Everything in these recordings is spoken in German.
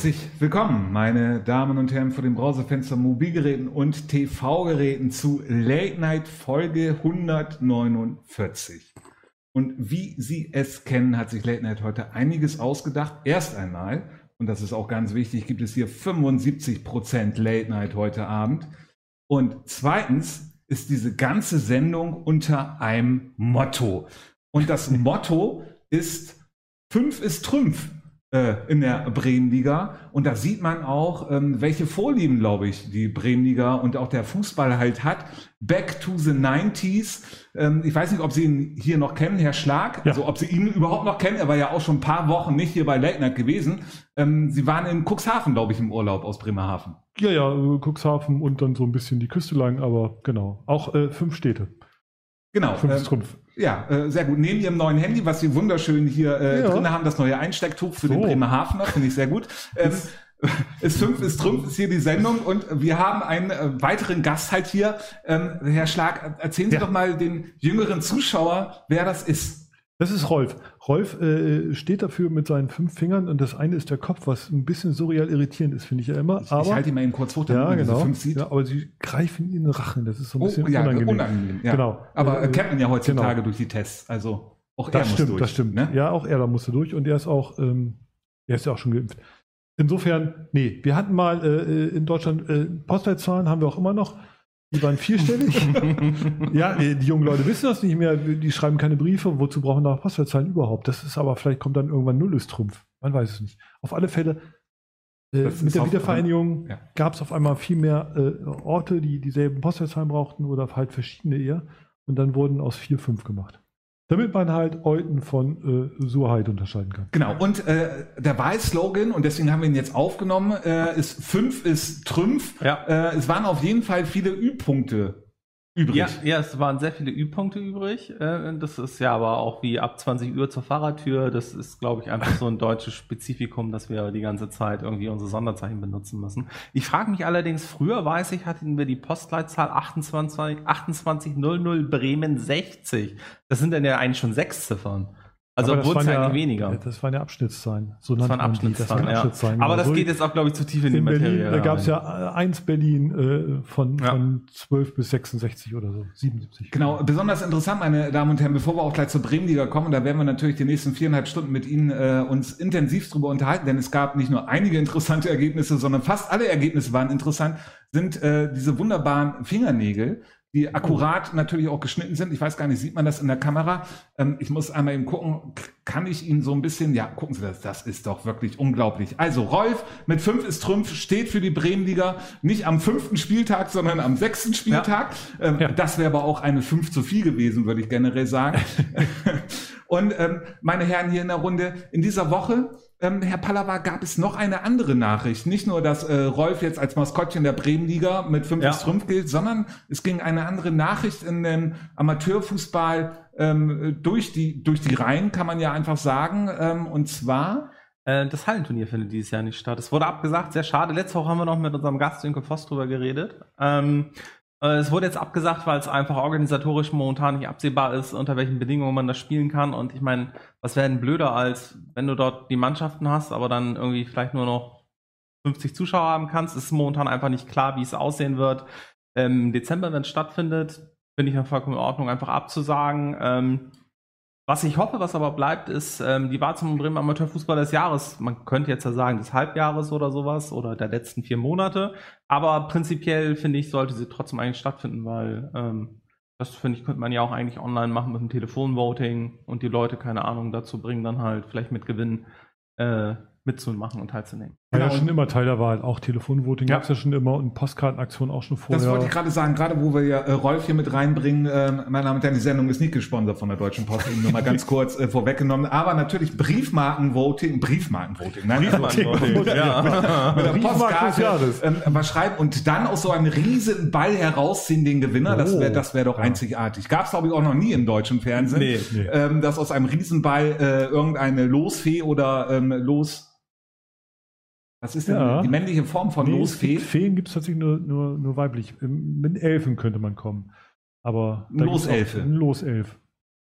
Herzlich willkommen, meine Damen und Herren, vor dem Browserfenster Mobilgeräten und TV-Geräten zu Late Night Folge 149. Und wie Sie es kennen, hat sich Late Night heute einiges ausgedacht. Erst einmal, und das ist auch ganz wichtig, gibt es hier 75% Late Night heute Abend. Und zweitens ist diese ganze Sendung unter einem Motto. Und das Motto ist, fünf ist Trümpf in der Bremenliga. Und da sieht man auch, ähm, welche Vorlieben, glaube ich, die Bremenliga und auch der Fußball halt hat. Back to the 90s. Ähm, ich weiß nicht, ob Sie ihn hier noch kennen, Herr Schlag. Ja. Also ob Sie ihn überhaupt noch kennen. Er war ja auch schon ein paar Wochen nicht hier bei Night gewesen. Ähm, Sie waren in Cuxhaven, glaube ich, im Urlaub aus Bremerhaven. Ja, ja, Cuxhaven und dann so ein bisschen die Küste lang, aber genau. Auch äh, fünf Städte. Genau. Fünf ähm, Trumpf. Ja, äh, sehr gut. Neben Ihrem neuen Handy, was Sie wunderschön hier äh, ja. drin haben, das neue Einstecktuch für so. den Bremerhavener, finde ich sehr gut. Ähm, ist fünf, ist Trumpf, ist hier die Sendung und wir haben einen äh, weiteren Gast halt hier. Ähm, Herr Schlag, erzählen Sie ja. doch mal den jüngeren Zuschauer, wer das ist. Das ist Rolf. Rolf äh, steht dafür mit seinen fünf Fingern und das eine ist der Kopf, was ein bisschen surreal irritierend ist, finde ich ja immer. Ich, aber, ich halte ihn mal eben kurz hoch, damit ja, genau, fünf sieht. Ja, aber sie greifen in den Rachen, das ist so ein oh, bisschen ja, unangenehm. unangenehm ja. Genau. Aber äh, kennt man ja heutzutage genau. durch die Tests, also auch er das muss stimmt, durch. Das stimmt, ne? Ja, auch er da musste durch und er ist auch, ähm, er ist ja auch schon geimpft. Insofern, nee, wir hatten mal äh, in Deutschland äh, Postleitzahlen, haben wir auch immer noch. Die waren vierstellig. ja, die jungen Leute wissen das nicht mehr. Die schreiben keine Briefe. Wozu brauchen da Postleitzahlen überhaupt? Das ist aber, vielleicht kommt dann irgendwann Nullestrumpf. Man weiß es nicht. Auf alle Fälle, äh, mit der Wiedervereinigung ja. gab es auf einmal viel mehr äh, Orte, die dieselben Postleitzahlen brauchten oder halt verschiedene eher. Und dann wurden aus vier fünf gemacht. Damit man halt Euten von äh, Surheit unterscheiden kann. Genau, und äh, der Wahlslogan, und deswegen haben wir ihn jetzt aufgenommen, äh, ist fünf ist Trümpf. Ja. Äh, es waren auf jeden Fall viele Ü-Punkte übrig. Ja, ja, es waren sehr viele Ü-Punkte übrig. Äh, das ist ja aber auch wie ab 20 Uhr zur Fahrradtür. Das ist, glaube ich, einfach so ein deutsches Spezifikum, dass wir die ganze Zeit irgendwie unsere Sonderzeichen benutzen müssen. Ich frage mich allerdings, früher weiß ich, hatten wir die Postleitzahl 28, 2800 Bremen 60. Das sind dann ja eigentlich schon sechs Ziffern. Also wurde es ja weniger. Das waren ja Abschnittszahlen. So das waren Abschnittszahlen, das Abschnittszahlen. Ja. Aber das geht jetzt auch, glaube ich, zu tief in, in die Materie. Berlin, da gab es ja 1 Berlin äh, von, ja. von 12 bis 66 oder so, 77. Genau, besonders interessant, meine Damen und Herren, bevor wir auch gleich zur Bremenliga kommen, da werden wir natürlich die nächsten viereinhalb Stunden mit Ihnen äh, uns intensiv drüber unterhalten, denn es gab nicht nur einige interessante Ergebnisse, sondern fast alle Ergebnisse waren interessant, sind äh, diese wunderbaren Fingernägel, die akkurat natürlich auch geschnitten sind. Ich weiß gar nicht, sieht man das in der Kamera? Ähm, ich muss einmal eben gucken, kann ich Ihnen so ein bisschen, ja, gucken Sie das, das ist doch wirklich unglaublich. Also Rolf mit fünf ist Trümpf steht für die Bremenliga nicht am fünften Spieltag, sondern am sechsten Spieltag. Ja. Ähm, ja. Das wäre aber auch eine fünf zu viel gewesen, würde ich generell sagen. Und ähm, meine Herren hier in der Runde, in dieser Woche ähm, Herr Pallava, gab es noch eine andere Nachricht. Nicht nur, dass äh, Rolf jetzt als Maskottchen der Bremenliga mit 5 ja. bis 5 gilt, sondern es ging eine andere Nachricht in den Amateurfußball ähm, durch, die, durch die Reihen, kann man ja einfach sagen. Ähm, und zwar äh, das Hallenturnier findet dieses Jahr nicht statt. Es wurde abgesagt, sehr schade. Letzte Woche haben wir noch mit unserem Gast Inke Voss drüber geredet. Ähm, äh, es wurde jetzt abgesagt, weil es einfach organisatorisch momentan nicht absehbar ist, unter welchen Bedingungen man das spielen kann. Und ich meine, was wäre denn blöder, als wenn du dort die Mannschaften hast, aber dann irgendwie vielleicht nur noch 50 Zuschauer haben kannst. Es ist momentan einfach nicht klar, wie es aussehen wird. Ähm, Im Dezember, wenn es stattfindet, finde ich ja vollkommen in Ordnung, einfach abzusagen. Ähm, was ich hoffe, was aber bleibt, ist ähm, die Wahl zum Bremen Amateurfußball des Jahres. Man könnte jetzt ja sagen, des Halbjahres oder sowas oder der letzten vier Monate. Aber prinzipiell finde ich, sollte sie trotzdem eigentlich stattfinden, weil ähm, das finde ich, könnte man ja auch eigentlich online machen mit dem Telefonvoting und die Leute, keine Ahnung, dazu bringen, dann halt vielleicht mit Gewinn äh, mitzumachen und teilzunehmen. War genau. ja schon immer Teil der Wahl. Auch Telefonvoting ja. gab es ja schon immer und Postkartenaktionen auch schon vorher. Das wollte ich gerade sagen, gerade wo wir ja äh, Rolf hier mit reinbringen. Äh, meine Damen und Herren, die Sendung ist nicht gesponsert von der Deutschen Post, eben nur mal ganz kurz äh, vorweggenommen. Aber natürlich Briefmarkenvoting, Briefmarkenvoting, nein, Briefmarkenvoting, ja. mit, mit der Postkarte ähm, was schreiben und dann aus so einem riesen Ball herausziehen den Gewinner. Oh. Das wäre das wäre doch ja. einzigartig. Gab es glaube ich auch noch nie im deutschen Fernsehen, nee, nee. Ähm, dass aus einem Riesenball äh, irgendeine Losfee oder ähm, Los was ist denn ja. die männliche Form von nee, Losfee? Feen gibt es tatsächlich nur, nur, nur weiblich. Mit Elfen könnte man kommen. Aber Loselfe. Loself.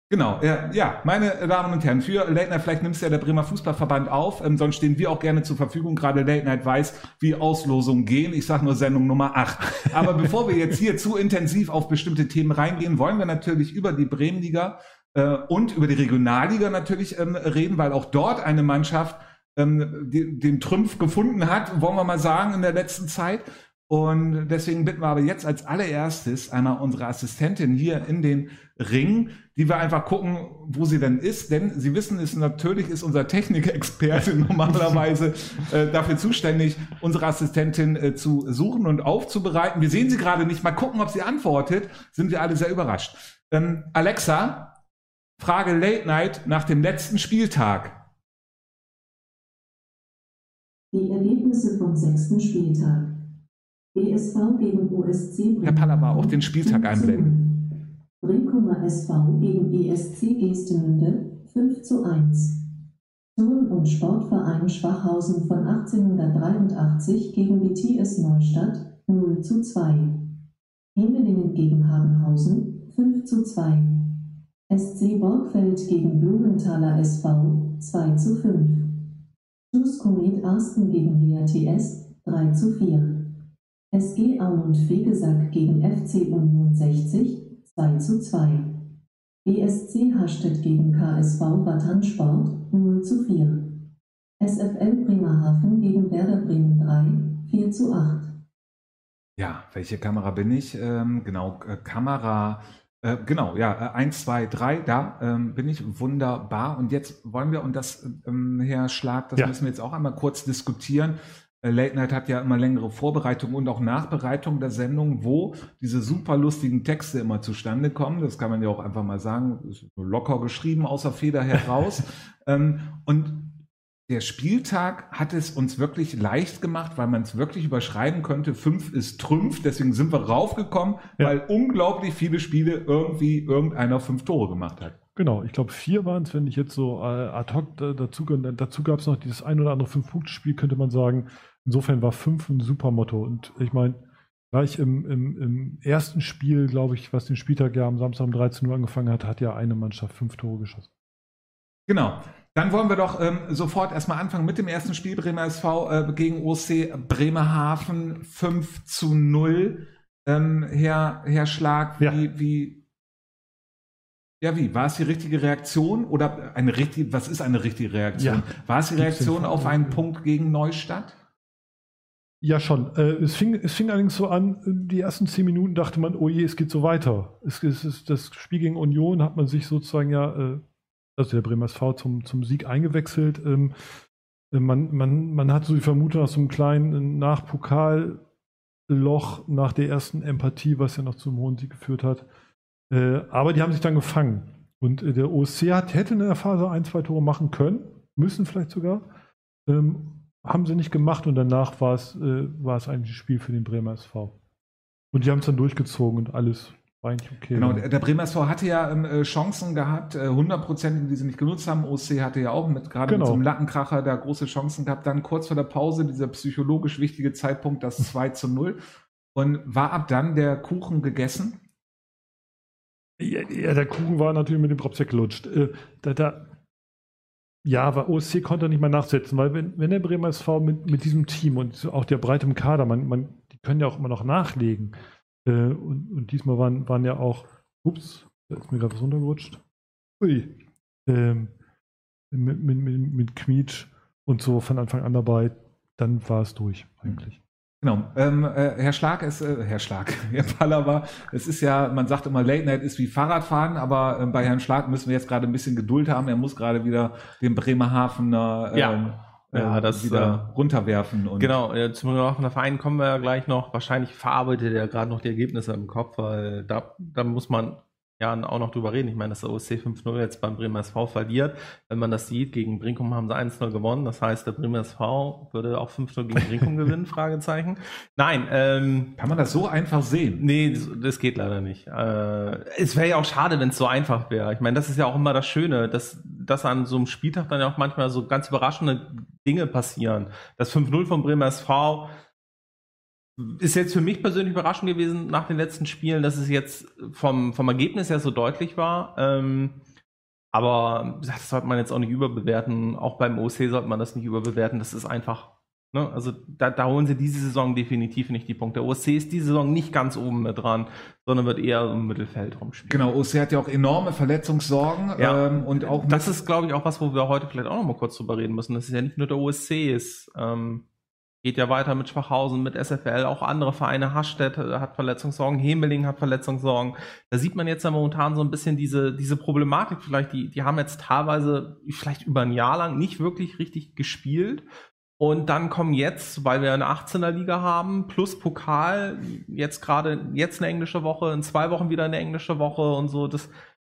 Genau, ja, ja, meine Damen und Herren, für Late Night, vielleicht nimmst du ja der Bremer Fußballverband auf, ähm, sonst stehen wir auch gerne zur Verfügung. Gerade Late Night weiß, wie Auslosungen gehen. Ich sage nur Sendung Nummer 8. Aber bevor wir jetzt hier zu intensiv auf bestimmte Themen reingehen, wollen wir natürlich über die Bremenliga äh, und über die Regionalliga natürlich ähm, reden, weil auch dort eine Mannschaft ähm, die, den Trümpf gefunden hat, wollen wir mal sagen, in der letzten Zeit. Und deswegen bitten wir aber jetzt als allererstes einmal unsere Assistentin hier in den Ring, die wir einfach gucken, wo sie denn ist. Denn Sie wissen es, natürlich ist unser Technikexperte normalerweise äh, dafür zuständig, unsere Assistentin äh, zu suchen und aufzubereiten. Wir sehen sie gerade nicht. Mal gucken, ob sie antwortet. Sind wir alle sehr überrascht. Ähm, Alexa, Frage Late Night nach dem letzten Spieltag. Die Ergebnisse vom sechsten Spieltag. BSV gegen USC Herr Pallava, auch den Spieltag einblenden. Brinkumer SV gegen ESC Gestemünde 5 zu 1. Turn- und Sportverein Schwachhausen von 1883 gegen die TS Neustadt 0 zu 2. Hemelingen gegen Habenhausen 5 zu 2. SC Borgfeld gegen Blumenthaler SV 2 zu 5. TuS Komet Arsten gegen Lea TS 3 zu 4. SG Aumund Fegesack gegen FC Union 60 2 zu 2. ESC Hastedt gegen KSV Bad Sport 0 zu 4. SFL Bremerhaven gegen Werder Bremen 3 4 zu 8. Ja, welche Kamera bin ich? Ähm, genau, äh, Kamera, äh, genau, ja, 1, 2, 3, da ähm, bin ich, wunderbar. Und jetzt wollen wir, und das, ähm, Herr Schlag, das Ja. müssen wir jetzt auch einmal kurz diskutieren. Äh, Late Night hat ja immer längere Vorbereitung und auch Nachbereitung der Sendung, wo diese super lustigen Texte immer zustande kommen. Das kann man ja auch einfach mal sagen, locker geschrieben, außer Feder heraus. ähm, und der Spieltag hat es uns wirklich leicht gemacht, weil man es wirklich überschreiben könnte. Fünf ist Trümpf, deswegen sind wir raufgekommen, Ja. weil unglaublich viele Spiele irgendwie irgendeiner fünf Tore gemacht hat. Genau, ich glaube vier waren es, wenn ich jetzt so äh, ad hoc da, dazu, dazu gab es noch dieses ein oder andere Fünf-Punkte-Spiel, könnte man sagen. Insofern war fünf ein super Motto. Und ich meine, gleich im, im, im ersten Spiel, glaube ich, was den Spieltag ja am Samstag um 13 Uhr angefangen hat, hat ja eine Mannschaft fünf Tore geschossen. Genau. Dann wollen wir doch ähm, sofort erstmal anfangen mit dem ersten Spiel Bremer SV äh, gegen OC Bremerhaven 5 zu 0. Ähm, Herr, Herr Schlag, wie, Ja. wie, ja, wie? War es die richtige Reaktion oder eine richtige, was ist eine richtige Reaktion? Ja. War es die Reaktion auf einen Punkt gegen Neustadt? Ja, schon. Äh, es, fing, es fing allerdings so an, die ersten zehn Minuten dachte man, oh je, es geht so weiter. Es, es ist das Spiel gegen Union hat man sich sozusagen ja, äh, also der Bremer SV zum, zum Sieg eingewechselt. Ähm, äh, man, man, man hat so die Vermutung nach so einem kleinen Nachpokalloch nach der ersten Empathie, was ja noch zum hohen Sieg geführt hat. Äh, aber die haben sich dann gefangen. Und äh, der OSC hat, hätte in der Phase ein, zwei Tore machen können, müssen vielleicht sogar. Ähm, haben sie nicht gemacht und danach war es, äh, war es eigentlich ein Spiel für den Bremer SV. Und die haben es dann durchgezogen und alles eigentlich okay. Genau, der, der Bremer SV hatte ja ähm, äh, Chancen gehabt, äh, hundertprozentig, die sie nicht genutzt haben. OC hatte ja auch mit gerade mit Genau. so einem Lattenkracher da große Chancen gehabt. Dann kurz vor der Pause dieser psychologisch wichtige Zeitpunkt, das 2 zu 0. Und war ab dann der Kuchen gegessen? Ja, ja, der Kuchen war natürlich mit dem Drops weggelutscht. Äh, da, da, ja, aber OSC konnte nicht mal nachsetzen, weil wenn, wenn der Bremer SV mit, mit diesem Team und auch der Breite Kader, man, man, die können ja auch immer noch nachlegen. Äh, und, und diesmal waren, waren ja auch, ups, da ist mir gerade was runtergerutscht. Ui. Ähm, mit, mit, mit, mit Kmietsch und so von Anfang an dabei, dann war es durch eigentlich. Genau. Ähm, äh, Herr Schlag ist, äh, Herr Schlag, Herr Pallava, es ist ja, man sagt immer, Late Night ist wie Fahrradfahren, aber ähm, bei Herrn Schlag müssen wir jetzt gerade ein bisschen Geduld haben. Er muss gerade wieder den Bremerhavener ähm, Ja. Ja, äh, das, wieder runterwerfen. Und Genau, äh, zum Bremerhavener Verein kommen wir ja gleich noch. Wahrscheinlich verarbeitet er gerade noch die Ergebnisse im Kopf, weil da, da muss man ja auch noch drüber reden. Ich meine, dass der OSC 5-0 jetzt beim Bremer SV verliert. Wenn man das sieht, gegen Brinkum haben sie 1-0 gewonnen. Das heißt, der Bremer SV würde auch 5-0 gegen Brinkum gewinnen, Fragezeichen. Nein, ähm, Kann man das so einfach sehen? Nee, das, das geht leider nicht. Äh, es wäre ja auch schade, wenn es so einfach wäre. Ich meine, das ist ja auch immer das Schöne, dass, dass an so einem Spieltag dann ja auch manchmal so ganz überraschende Dinge passieren. Das 5-0 von Bremer SV ist jetzt für mich persönlich überraschend gewesen nach den letzten Spielen, dass es jetzt vom, vom Ergebnis her so deutlich war. Ähm, Aber das sollte man jetzt auch nicht überbewerten. Auch beim OC sollte man das nicht überbewerten. Das ist einfach, ne? also da, da holen sie diese Saison definitiv nicht die Punkte. Der OC ist diese Saison nicht ganz oben mit dran, sondern wird eher im Mittelfeld rumspielen. Genau, OC hat ja auch enorme Verletzungssorgen. Ja, ähm, und auch das ist, glaube ich, auch was, wo wir heute vielleicht auch noch mal kurz drüber reden müssen. Das ist ja nicht nur der OSC, ist ähm, geht ja weiter mit Schwachhausen, mit SFL, auch andere Vereine, Hastedt hat Verletzungssorgen, Hemeling hat Verletzungssorgen. Da sieht man jetzt ja momentan so ein bisschen diese, diese Problematik vielleicht, die, die haben jetzt teilweise vielleicht über ein Jahr lang nicht wirklich richtig gespielt. Und dann kommen jetzt, weil wir eine 18er Liga haben, plus Pokal, jetzt gerade, jetzt eine englische Woche, in zwei Wochen wieder eine englische Woche und so, das,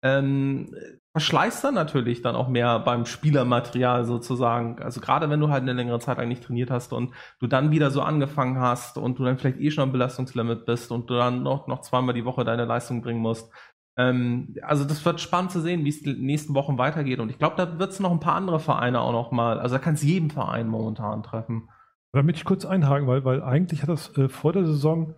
ähm, verschleißt dann natürlich dann auch mehr beim Spielermaterial sozusagen. Also gerade wenn du halt eine längere Zeit eigentlich trainiert hast und du dann wieder so angefangen hast und du dann vielleicht eh schon am Belastungslimit bist und du dann noch, noch zweimal die Woche deine Leistung bringen musst. Ähm, also das wird spannend zu sehen, wie es die nächsten Wochen weitergeht. Und ich glaube, da wird es noch ein paar andere Vereine auch noch mal, also da kann es jeden Verein momentan treffen. Damit ich kurz einhaken, weil, weil eigentlich hat das äh, vor der Saison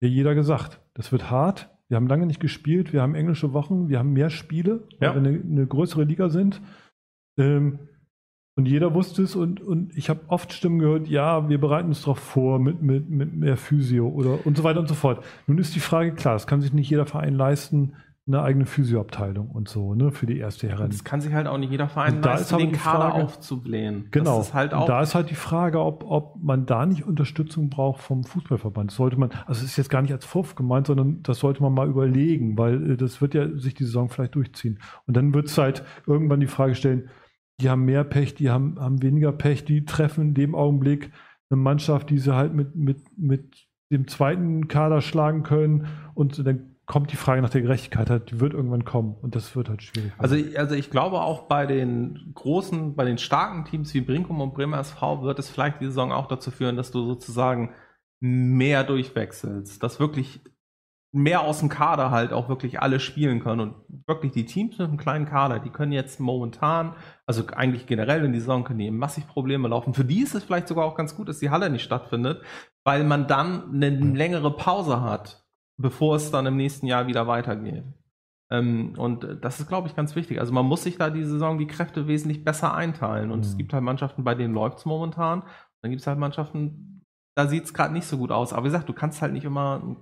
ja jeder gesagt. Das wird hart, wir haben lange nicht gespielt, wir haben englische Wochen, wir haben mehr Spiele, ja. weil wir eine, eine, größere Liga sind. Ähm, und jeder wusste es und, und ich habe oft Stimmen gehört, ja, wir bereiten uns darauf vor mit, mit, mit mehr Physio oder und so weiter und so fort. Nun ist die Frage klar, das kann sich nicht jeder Verein leisten, eine eigene Physioabteilung und so, ne, für die erste Herren. Das kann sich halt auch nicht jeder Verein da leisten, den Kader Frage, aufzublähen. Genau. Das ist halt auch da ist halt die Frage, ob, ob man da nicht Unterstützung braucht vom Fußballverband. Das sollte man, also es ist jetzt gar nicht als Vorwurf gemeint, sondern das sollte man mal überlegen, weil äh, das wird ja sich die Saison vielleicht durchziehen. Und dann wird es halt irgendwann die Frage stellen, die haben mehr Pech, die haben, haben weniger Pech, die treffen in dem Augenblick eine Mannschaft, die sie halt mit, mit, mit dem zweiten Kader schlagen können und dann kommt die Frage nach der Gerechtigkeit halt, die wird irgendwann kommen und das wird halt schwierig. Also, also ich glaube auch bei den großen, bei den starken Teams wie Brinkum und Bremer SV wird es vielleicht die Saison auch dazu führen, dass du sozusagen mehr durchwechselst, dass wirklich mehr aus dem Kader halt auch wirklich alle spielen können und wirklich die Teams mit einem kleinen Kader, die können jetzt momentan, also eigentlich generell in die Saison können die massig Probleme laufen. Für die ist es vielleicht sogar auch ganz gut, dass die Halle nicht stattfindet, weil man dann eine längere Pause hat bevor es dann im nächsten Jahr wieder weitergeht. Ähm, und das ist, glaube ich, ganz wichtig. Also man muss sich da die Saison die Kräfte wesentlich besser einteilen. Und mhm. es gibt halt Mannschaften, bei denen läuft es momentan. Dann gibt es halt Mannschaften, da sieht es gerade nicht so gut aus. Aber wie gesagt, du kannst halt nicht immer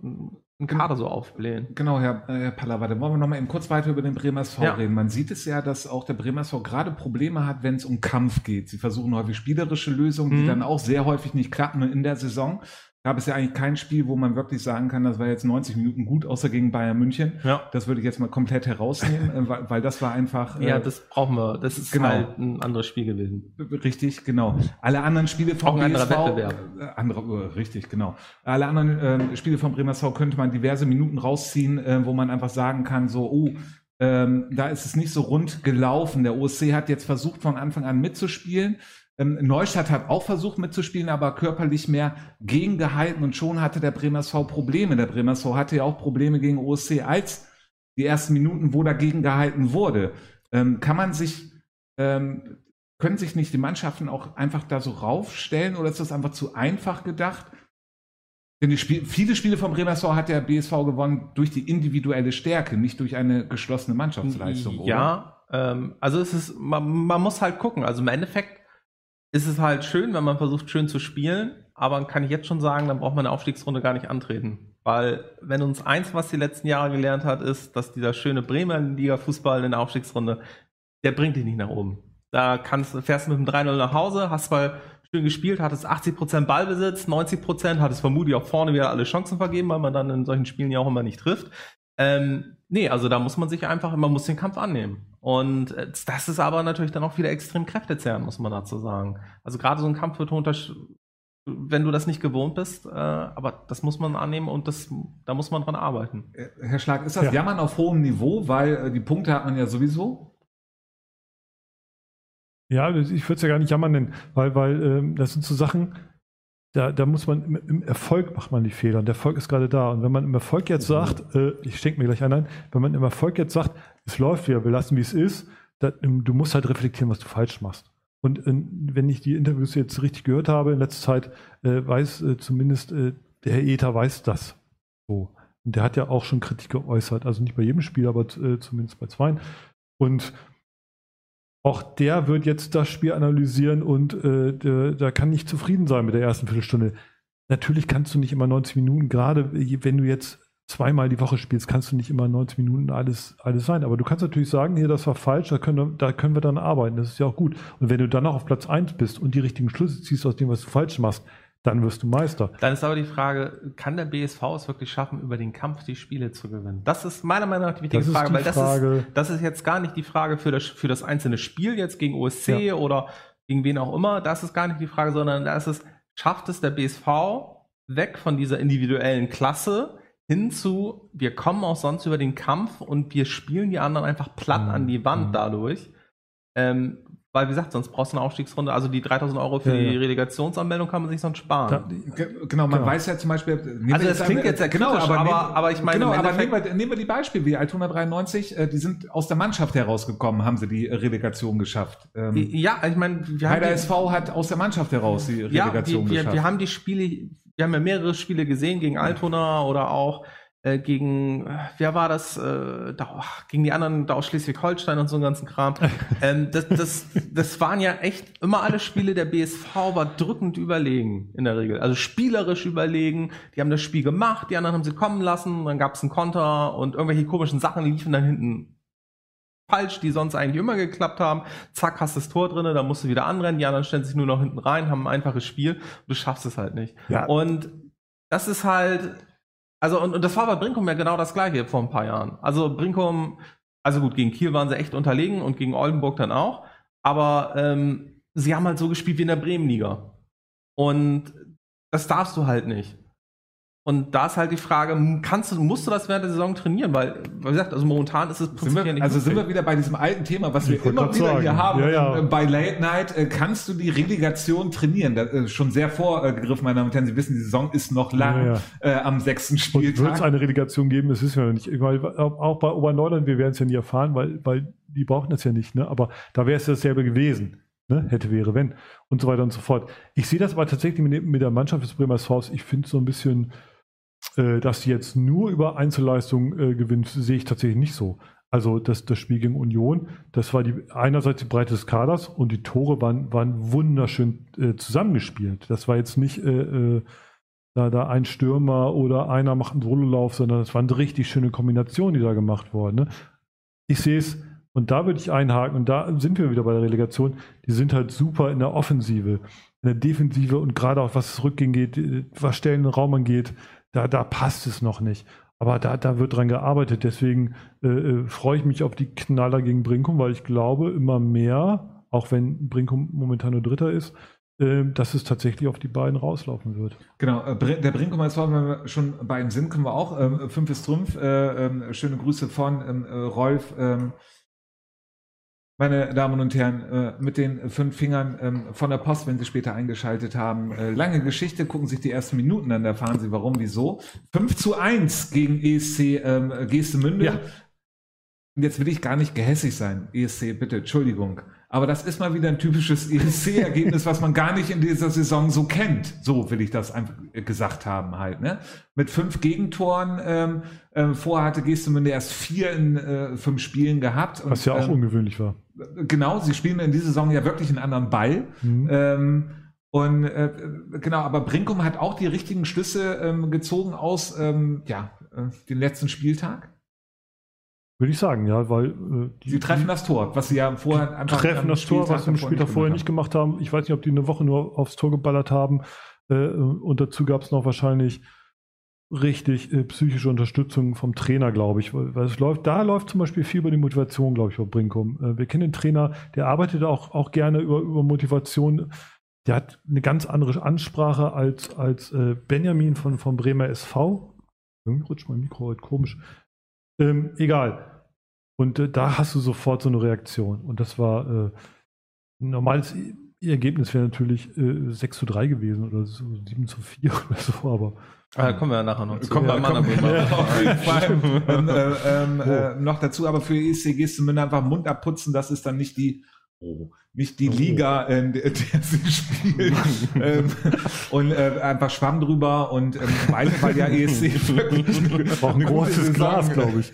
einen Kader so aufblähen. Genau, Herr, Herr Pallava, wollen wir noch mal eben kurz weiter über den Bremer SV ja. reden. Man sieht es ja, dass auch der Bremer SV gerade Probleme hat, wenn es um Kampf geht. Sie versuchen häufig spielerische Lösungen, die mhm. dann auch sehr häufig nicht klappen in der Saison gab es ja eigentlich kein Spiel, wo man wirklich sagen kann, das war jetzt 90 Minuten gut, außer gegen Bayern München. Ja. Das würde ich jetzt mal komplett herausnehmen, weil, weil das war einfach. Ja, äh, das brauchen wir. Das ist genau. halt ein anderes Spiel gewesen. Richtig, genau. Alle anderen Spiele vom Auch ein BSV, anderer Wettbewerb. Äh, andere, äh, richtig, genau. Alle anderen äh, Spiele vom Bremer SV könnte man diverse Minuten rausziehen, äh, wo man einfach sagen kann, so, oh, ähm, da ist es nicht so rund gelaufen. Der OSC hat jetzt versucht, von Anfang an mitzuspielen. Ähm, Neustadt hat auch versucht mitzuspielen, aber körperlich mehr gegengehalten und schon hatte der Bremer SV Probleme. Der Bremer SV hatte ja auch Probleme gegen OSC als die ersten Minuten, wo dagegen gehalten wurde. Ähm, kann man sich, ähm, können sich nicht die Mannschaften auch einfach da so raufstellen oder ist das einfach zu einfach gedacht? Denn Spiel, viele Spiele vom Bremer SV hat der BSV gewonnen durch die individuelle Stärke, nicht durch eine geschlossene Mannschaftsleistung. Ja, ähm, also es ist, man, man muss halt gucken. Also im Endeffekt ist es halt schön, wenn man versucht, schön zu spielen. Aber kann ich jetzt schon sagen, dann braucht man eine Aufstiegsrunde gar nicht antreten. Weil, wenn uns eins, was die letzten Jahre gelernt hat, ist, dass dieser schöne Bremer Liga-Fußball in der Aufstiegsrunde, der bringt dich nicht nach oben. Da kannst, fährst du mit dem 3-0 nach Hause, hast mal schön gespielt, hattest 80% Ballbesitz, 90%, hattest vermutlich auch vorne wieder alle Chancen vergeben, weil man dann in solchen Spielen ja auch immer nicht trifft. Ähm, nee, also da muss man sich einfach, man muss den Kampf annehmen. Und äh, das ist aber natürlich dann auch wieder extrem kräftezehrend, muss man dazu sagen. Also gerade so ein Kampf wird unter, wenn du das nicht gewohnt bist, äh, aber das muss man annehmen und das, da muss man dran arbeiten. Äh, Herr Schlag, ist das ja. Jammern auf hohem Niveau, weil äh, die Punkte hat man ja sowieso? Ja, ich würde es ja gar nicht jammern nennen, weil, weil ähm, das sind so Sachen, da, da muss man im, im, Erfolg macht man die Fehler und der Erfolg ist gerade da. Und wenn man im Erfolg jetzt mhm. sagt, äh, ich schenke mir gleich einen ein, wenn man im Erfolg jetzt sagt, es läuft wieder, wir lassen wie es ist, da, du musst halt reflektieren, was du falsch machst. Und äh, wenn ich die Interviews jetzt richtig gehört habe in letzter Zeit, äh, weiß äh, zumindest äh, der Herr Ether weiß das. So. Und der hat ja auch schon Kritik geäußert, also nicht bei jedem Spiel, aber äh, zumindest bei zweien. Und auch der wird jetzt das Spiel analysieren und äh, der, der kann nicht zufrieden sein mit der ersten Viertelstunde. Natürlich kannst du nicht immer 90 Minuten, gerade wenn du jetzt zweimal die Woche spielst, kannst du nicht immer 90 Minuten alles, alles sein. Aber du kannst natürlich sagen, hier, das war falsch, da können, da können wir dann arbeiten. Das ist ja auch gut. Und wenn du dann noch auf Platz 1 bist und die richtigen Schlüsse ziehst aus dem, was du falsch machst, dann wirst du Meister. Dann ist aber die Frage, kann der BSV es wirklich schaffen, über den Kampf die Spiele zu gewinnen? Das ist meiner Meinung nach die wichtige Frage, die weil das Frage. ist, das ist jetzt gar nicht die Frage für das, für das einzelne Spiel jetzt gegen OSC Ja. oder gegen wen auch immer. Das ist gar nicht die Frage, sondern da ist es, schafft es der BSV weg von dieser individuellen Klasse hin zu, wir kommen auch sonst über den Kampf und wir spielen die anderen einfach platt Mhm. an die Wand Mhm. dadurch. Ähm, weil, wie gesagt, sonst brauchst du eine Aufstiegsrunde. Also die 3000 Euro für Ja, die ja. Relegationsanmeldung kann man sich sonst sparen. Da, Ge- Genau, man Genau. weiß ja zum Beispiel. Also das klingt jetzt sehr genau, aber- nehmen- aber ich meine, genau, aber nehmen wir, nehmen wir die Beispiele wie Altona 93, äh, die sind aus der Mannschaft herausgekommen, haben sie die Relegation geschafft. Ähm, Ja, ich meine, wir haben Heider die- SV hat aus der Mannschaft heraus die ja, Relegation wir, wir, geschafft. wir haben die Spiele, wir haben ja mehrere Spiele gesehen gegen Altona oder auch äh, gegen, äh, wer war das, äh, da, gegen die anderen da aus Schleswig-Holstein und so einen ganzen Kram. ähm, das, das, das waren ja echt immer alle Spiele, der BSV war drückend überlegen in der Regel. Also spielerisch überlegen, die haben das Spiel gemacht, die anderen haben sie kommen lassen, dann gab es einen Konter und irgendwelche komischen Sachen liefen dann hinten falsch, die sonst eigentlich immer geklappt haben. Zack, hast das Tor drinne, dann musst du wieder anrennen, die anderen stellen sich nur noch hinten rein, haben ein einfaches Spiel, du schaffst es halt nicht. Ja. Und das ist halt, also und, und das war bei Brinkum ja genau das gleiche vor ein paar Jahren. Also Brinkum, also gut, gegen Kiel waren sie echt unterlegen und gegen Oldenburg dann auch, aber ähm, sie haben halt so gespielt wie in der Bremenliga. Und das darfst du halt nicht. Und da ist halt die Frage, kannst du, musst du das während der Saison trainieren? Weil, wie gesagt, also momentan ist es Sind prinzipiell wir, nicht also sind wir wieder bei diesem alten Thema, was wir Ich wollte immer wieder sagen. hier haben. Ja, ja. Äh, Bei Late Night äh, kannst du die Relegation trainieren. Das ist schon sehr vorgegriffen, meine Damen und Herren. Sie wissen, die Saison ist noch lang Ja, ja. Äh, am sechsten Und wird es Spieltag. eine Relegation geben? Das wissen wir noch nicht. Ich meine, auch bei Oberneuland, wir werden es ja nie erfahren, weil, weil die brauchen das ja nicht. Ne? Aber da wäre es dasselbe gewesen. Ne? Hätte, wäre, wenn. Und so weiter und so fort. Ich sehe das aber tatsächlich mit, mit der Mannschaft des Bremer SVs. Ich finde so ein bisschen, äh, dass sie jetzt nur über Einzelleistungen äh, gewinnt, sehe ich tatsächlich nicht so. Also das, das Spiel gegen Union, das war die einerseits die Breite des Kaders und die Tore waren, waren wunderschön äh, zusammengespielt. Das war jetzt nicht äh, äh, da, da ein Stürmer oder einer macht einen Sololauf, sondern es waren richtig schöne Kombinationen, die da gemacht wurden. Ne? Ich sehe es, und da würde ich einhaken, und da sind wir wieder bei der Relegation, die sind halt super in der Offensive, in der Defensive und gerade auch was das Rückgehen geht, äh, was Stellen im Raum angeht, da, da passt es noch nicht. Aber da, da wird dran gearbeitet. Deswegen äh, äh, freue ich mich auf die Knaller gegen Brinkum, weil ich glaube, immer mehr, auch wenn Brinkum momentan nur Dritter ist, äh, dass es tatsächlich auf die beiden rauslaufen wird. Genau, äh, der Brinkum als wenn wir schon bei ihm sind, können wir auch. Ähm, fünf ist Trümpf. Äh, ähm, schöne Grüße von ähm, äh, Rolf. Ähm, meine Damen und Herren, äh, mit den fünf Fingern ähm, von der Post, wenn Sie später eingeschaltet haben. Äh, lange Geschichte, gucken sich die ersten Minuten an, da erfahren Sie warum, wieso. 5 zu 1 gegen ESC ähm, Geestemünde. Ja. Und jetzt will ich gar nicht gehässig sein. ESC, bitte, Entschuldigung. Aber das ist mal wieder ein typisches ESC-Ergebnis, was man gar nicht in dieser Saison so kennt. So will ich das einfach gesagt haben halt. Ne? Mit fünf Gegentoren. Ähm, ähm, vorher hatte Geestemünde erst vier in äh, fünf Spielen gehabt. Und, Was ja auch ähm, ungewöhnlich war. Genau, sie spielen in dieser Saison ja wirklich einen anderen Ball. Mhm. Ähm, und äh, genau, aber Brinkum hat auch die richtigen Schlüsse ähm, gezogen aus ähm, ja, äh, den letzten Spieltag. Würde ich sagen, ja, weil äh, die, Sie treffen das Tor, was sie ja vorher einfach treffen das Tor, was sie davor Spieltag vorher nicht gemacht haben. Ich weiß nicht, ob die eine Woche nur aufs Tor geballert haben. Äh, und dazu gab es noch wahrscheinlich richtig äh, psychische Unterstützung vom Trainer, glaube ich. Weil weil es läuft, da läuft zum Beispiel viel über die Motivation, glaube ich, bei Brinkum. Äh, wir kennen den Trainer, der arbeitet auch, auch gerne über, über Motivation. Der hat eine ganz andere Ansprache als, als äh, Benjamin von, von Bremer SV. Irgendwie rutscht mein Mikro heute komisch. Ähm, egal. Und äh, da hast du sofort so eine Reaktion. Und das war äh, ein normales Ergebnis wäre natürlich äh, 6 zu 3 gewesen oder so 7 zu 4 oder so, aber Ah, kommen wir ja nachher noch zu. Kommen wir ja, auf jeden Fall. ähm, äh, ähm, Oh. äh, noch dazu, aber für ESC Geestemünde einfach Mund abputzen, das ist dann nicht die, oh, nicht die Liga, in der, der sie spielen. ähm, und äh, einfach Schwamm drüber und ähm, weil, weil ja ESC wirklich eine, war ein eine großes Glas, glaube ich.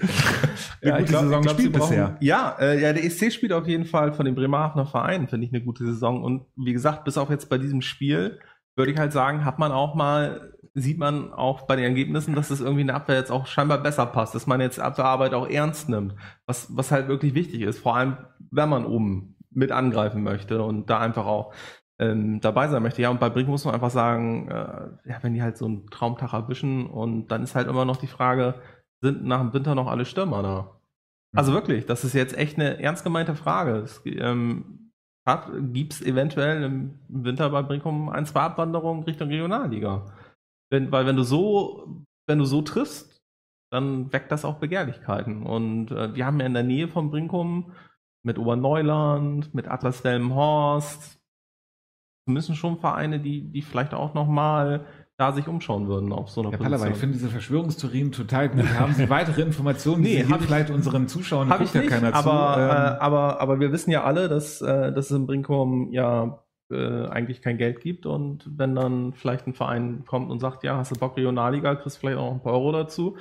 ja, gute glaub, Saison glaub, spielt bisher. Ja, äh, ja, der ESC spielt auf jeden Fall von den Bremerhavener Verein, finde ich eine gute Saison. Und wie gesagt, bis auf jetzt bei diesem Spiel würde ich halt sagen, hat man auch mal, sieht man auch bei den Ergebnissen, dass das irgendwie in der Abwehr jetzt auch scheinbar besser passt, dass man jetzt Abwehrarbeit auch ernst nimmt, was, was halt wirklich wichtig ist, vor allem wenn man oben mit angreifen möchte und da einfach auch ähm, dabei sein möchte. Ja, und bei Brink muss man einfach sagen, äh, ja, wenn die halt so einen Traumtag erwischen und dann ist halt immer noch die Frage, sind nach dem Winter noch alle Stürmer da? Also mhm. wirklich, das ist jetzt echt eine ernst gemeinte Frage. Es, ähm, Gibt es eventuell im Winter bei Brinkum ein, zwei Abwanderungen Richtung Regionalliga? Wenn, weil wenn du so, wenn du so triffst, dann weckt das auch Begehrlichkeiten. Und äh, wir haben ja in der Nähe von Brinkum mit Oberneuland, mit Atlas Delmenhorst, müssen schon Vereine, die, die vielleicht auch nochmal da sich umschauen würden auf so einer Herr Position. Pallava, ich finde diese Verschwörungstheorien total gut. Haben Sie weitere Informationen, die nee, Sie vielleicht unseren Zuschauern guckt ja keiner aber, zu? Ähm, äh, aber, aber wir wissen ja alle, dass, äh, dass es im Brinkum ja äh, eigentlich kein Geld gibt und wenn dann vielleicht ein Verein kommt und sagt, ja, hast du Bock Regionalliga, kriegst vielleicht auch ein paar Euro dazu,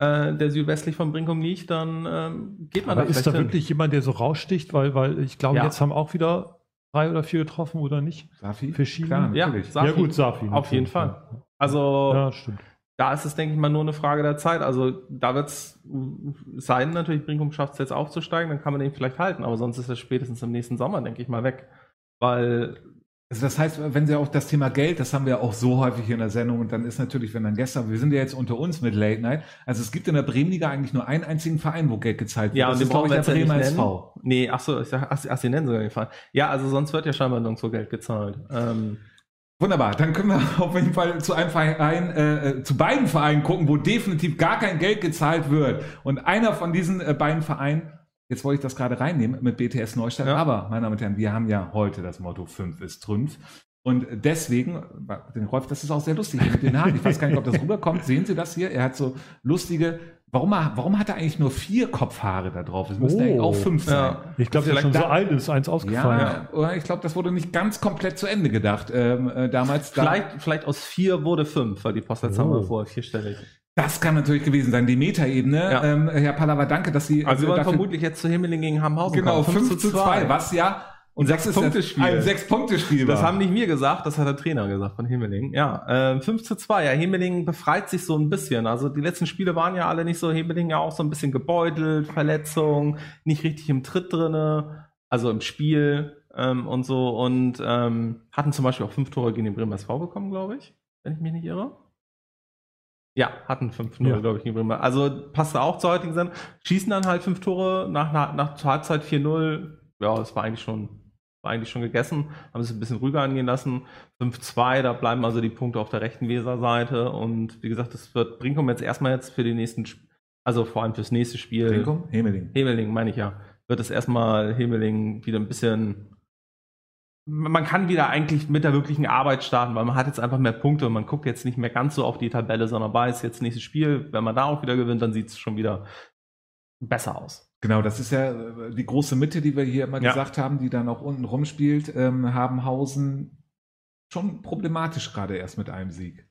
äh, der südwestlich von Brinkum liegt, dann ähm, geht man aber da ist da hin. wirklich jemand, der so raussticht, weil, weil ich glaube, ja. jetzt haben auch wieder drei oder vier getroffen oder nicht? Safi? Verschieden? Klar, ja, Safi. ja, gut, Safi. Auf jeden Fall. Also, ja, stimmt. da ist es, denke ich mal, nur eine Frage der Zeit. Also, da wird es sein, natürlich, Brinkum schafft es jetzt aufzusteigen, dann kann man den vielleicht halten, aber sonst ist er spätestens im nächsten Sommer, denke ich mal, weg. Weil also das heißt, wenn Sie auch das Thema Geld, das haben wir auch so häufig hier in der Sendung und dann ist natürlich, wenn dann gestern, wir sind ja jetzt unter uns mit Late Night, also es gibt in der Bremenliga eigentlich nur einen einzigen Verein, wo Geld gezahlt wird. Ja, das und ist, glaube ich, der Bremer SV. Nee, ach so, ich sag, ach, ach, Sie nennen sogar den Verein. Ja, also sonst wird ja scheinbar nirgendwo Geld gezahlt. Ähm, Wunderbar, dann können wir auf jeden Fall zu einem Verein, äh, äh, zu beiden Vereinen gucken, wo definitiv gar kein Geld gezahlt wird. Und einer von diesen äh, beiden Vereinen Jetzt wollte ich das gerade reinnehmen mit BTS Neustadt, ja. aber, meine Damen und Herren, wir haben ja heute das Motto 5 ist Trümpf. Und deswegen, den Rolf, das ist auch sehr lustig mit den Haaren. Ich weiß gar nicht, ob das rüberkommt. Sehen Sie das hier? Er hat so lustige. Warum, warum hat er eigentlich nur vier Kopfhaare da drauf? Es müssten oh, eigentlich auch fünf sein. Ja. Ich glaube, der ist schon da, so alt ist, eins ausgefallen. Ja, ich glaube, das wurde nicht ganz komplett zu Ende gedacht ähm, äh, damals. Vielleicht, da, vielleicht aus vier wurde fünf, weil die Postleitzahl oh. war vorher vierstellig. Das kann natürlich gewesen sein, die Metaebene. Ja. Ähm, Herr Pallava, danke, dass Sie. Also, wir wollen vermutlich jetzt zu Himmeling gegen Hamhausen Genau, 5, 5 zu 2, was ja und sechs Punkte Spiel. Ein sechs Punkte Spiel. Das haben nicht wir gesagt, das hat der Trainer gesagt von Himmeling. Ja, äh, 5 zu 2. Ja, Himmeling befreit sich so ein bisschen. Also die letzten Spiele waren ja alle nicht so. Himmeling ja auch so ein bisschen gebeutelt, Verletzung, nicht richtig im Tritt drinne, also im Spiel ähm, und so. Und ähm, hatten zum Beispiel auch fünf Tore gegen den Bremer SV bekommen, glaube ich, wenn ich mich nicht irre. Ja, hatten 5-0, ja. glaube ich, gegen Bremer. Also passte auch zur heutigen Sendung. Schießen dann halt fünf Tore nach, nach, nach zur Halbzeit 4-0. Ja, das war eigentlich schon, war eigentlich schon gegessen. Haben es ein bisschen ruhiger angehen lassen. 5-2, da bleiben also die Punkte auf der rechten Weserseite. Und wie gesagt, das wird Brinkum jetzt erstmal jetzt für die nächsten, also vor allem fürs nächste Spiel. Brinkum? Hemeling. Hemeling, meine ich ja. Wird es erstmal Hemeling wieder ein bisschen man kann wieder eigentlich mit der wirklichen Arbeit starten, weil man hat jetzt einfach mehr Punkte und man guckt jetzt nicht mehr ganz so auf die Tabelle, sondern weiß jetzt nächstes Spiel, wenn man da auch wieder gewinnt, dann sieht es schon wieder besser aus. Genau, das ist ja äh, die große Mitte, die wir hier immer ja. gesagt haben, die dann auch unten rumspielt, ähm, Habenhausen schon problematisch gerade erst mit einem Sieg.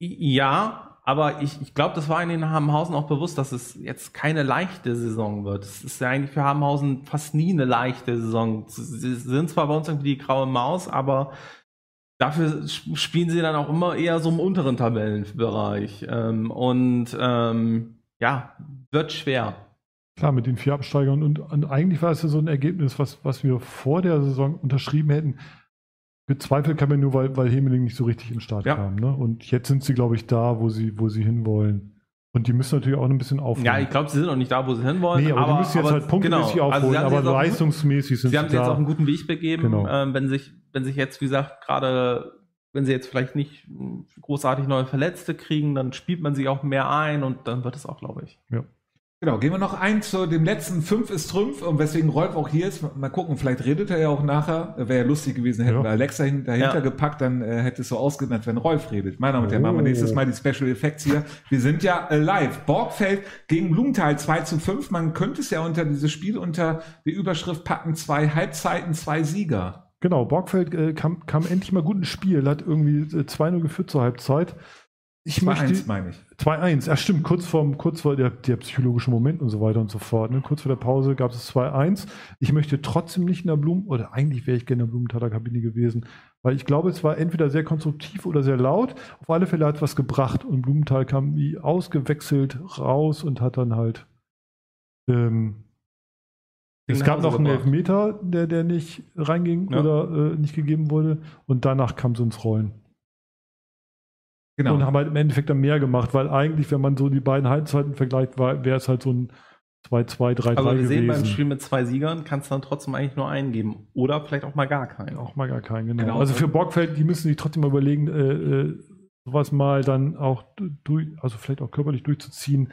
Ja, aber ich, ich glaube, das war in den Habenhausen auch bewusst, dass es jetzt keine leichte Saison wird. Es ist ja eigentlich für Habenhausen fast nie eine leichte Saison. Sie sind zwar bei uns irgendwie die graue Maus, aber dafür spielen sie dann auch immer eher so im unteren Tabellenbereich. Ähm, und ähm, ja, wird schwer. Klar, mit den vier Absteigern. Und, und eigentlich war es ja so ein Ergebnis, was, was wir vor der Saison unterschrieben hätten Gezweifelt kann man nur, weil, weil Hemeling nicht so richtig in den Start ja. kam. Ne? Und jetzt sind sie, glaube ich, da, wo sie, wo sie hinwollen. Und die müssen natürlich auch ein bisschen aufholen. Ja, ich glaube, sie sind noch nicht da, wo sie hinwollen. Nee, aber, aber die müssen jetzt aber, halt punktemäßig genau. aufholen, also aber leistungsmäßig sind sie, sie haben sie jetzt auf einen guten Weg begeben. Genau. Ähm, wenn, sich, wenn sich jetzt, wie gesagt, gerade, wenn sie jetzt vielleicht nicht großartig neue Verletzte kriegen, dann spielt man sich auch mehr ein und dann wird es auch, glaube ich. Ja. Genau, gehen wir noch ein zu dem letzten Fünf ist Trümpf und weswegen Rolf auch hier ist. Mal gucken, vielleicht redet er ja auch nachher. Wäre ja lustig gewesen, hätten ja. wir Alexa dahinter ja. gepackt, dann äh, hätte es so ausgenannt, wenn Rolf redet. Meine Damen und Herren, machen wir nächstes Mal die Special Effects hier. Wir sind ja äh, live. Borgfeld gegen Blumenthal 2 zu 5. Man könnte es ja unter dieses Spiel unter die Überschrift packen, zwei Halbzeiten, zwei Sieger. Genau, Borgfeld äh, kam, kam endlich mal gut ins Spiel, hat irgendwie 2-0 äh, geführt zur Halbzeit ich 2-1 meine ich. 2-1, ja stimmt, kurz vor, kurz vor der, der psychologische Moment und so weiter und so fort. Ne? Kurz vor der Pause gab es 2-1. Ich möchte trotzdem nicht in der Blumen, oder eigentlich wäre ich gerne in der Blumenthaler Kabine gewesen, weil ich glaube, es war entweder sehr konstruktiv oder sehr laut. Auf alle Fälle hat es was gebracht und Blumenthal kam wie ausgewechselt raus und hat dann halt. Ähm, es gab noch einen Elfmeter, der, der nicht reinging ja. oder äh, nicht gegeben wurde. Und danach kam es ins Rollen. Genau. Und haben halt im Endeffekt dann mehr gemacht, weil eigentlich, wenn man so die beiden Halbzeiten vergleicht, wäre es halt so ein 2-2, 3-3 Aber wir sehen beim Spiel mit zwei Siegern, kannst du dann trotzdem eigentlich nur einen geben. Oder vielleicht auch mal gar keinen. Auch mal gar keinen, genau. genau. Also für Borgfeld, die müssen sich trotzdem mal überlegen, äh, äh, sowas mal dann auch durch, also vielleicht auch körperlich durchzuziehen,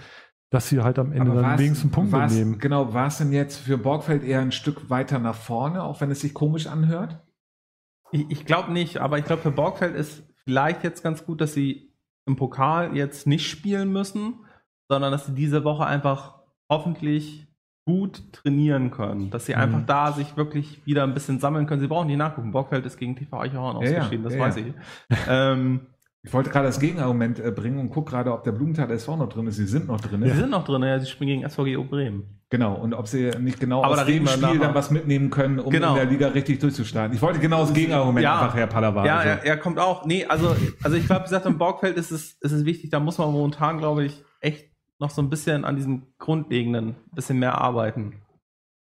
dass sie halt am Ende Aber dann wenigstens Punkte nehmen. Genau, war es denn jetzt für Borgfeld eher ein Stück weiter nach vorne, auch wenn es sich komisch anhört? Ich, ich glaube nicht, aber ich glaube für Borgfeld ist vielleicht jetzt ganz gut, dass sie im Pokal jetzt nicht spielen müssen, sondern dass sie diese Woche einfach hoffentlich gut trainieren können, dass sie mhm. einfach da sich wirklich wieder ein bisschen sammeln können. Sie brauchen nicht nachgucken. Bockfeld ist gegen TV Eichhorn ausgeschieden, ja, das ja, weiß ich. ähm, ich wollte gerade das Gegenargument äh, bringen und gucke gerade, ob der Blumenthal SV noch drin ist. Sie sind noch drin. Sie sind noch drin, ja. Sie spielen gegen SVGO Bremen. Genau, und ob sie nicht genau Aber aus dem Spiel dann was mitnehmen können, um genau. in der Liga richtig durchzustarten. Ich wollte genau das Gegenargument ja. einfach, Herr Palavar. Ja, er, er, kommt auch. Nee, also, also ich glaube, wie gesagt, im Borgfeld ist es, ist es wichtig, da muss man momentan, glaube ich, echt noch so ein bisschen an diesem Grundlegenden bisschen mehr arbeiten.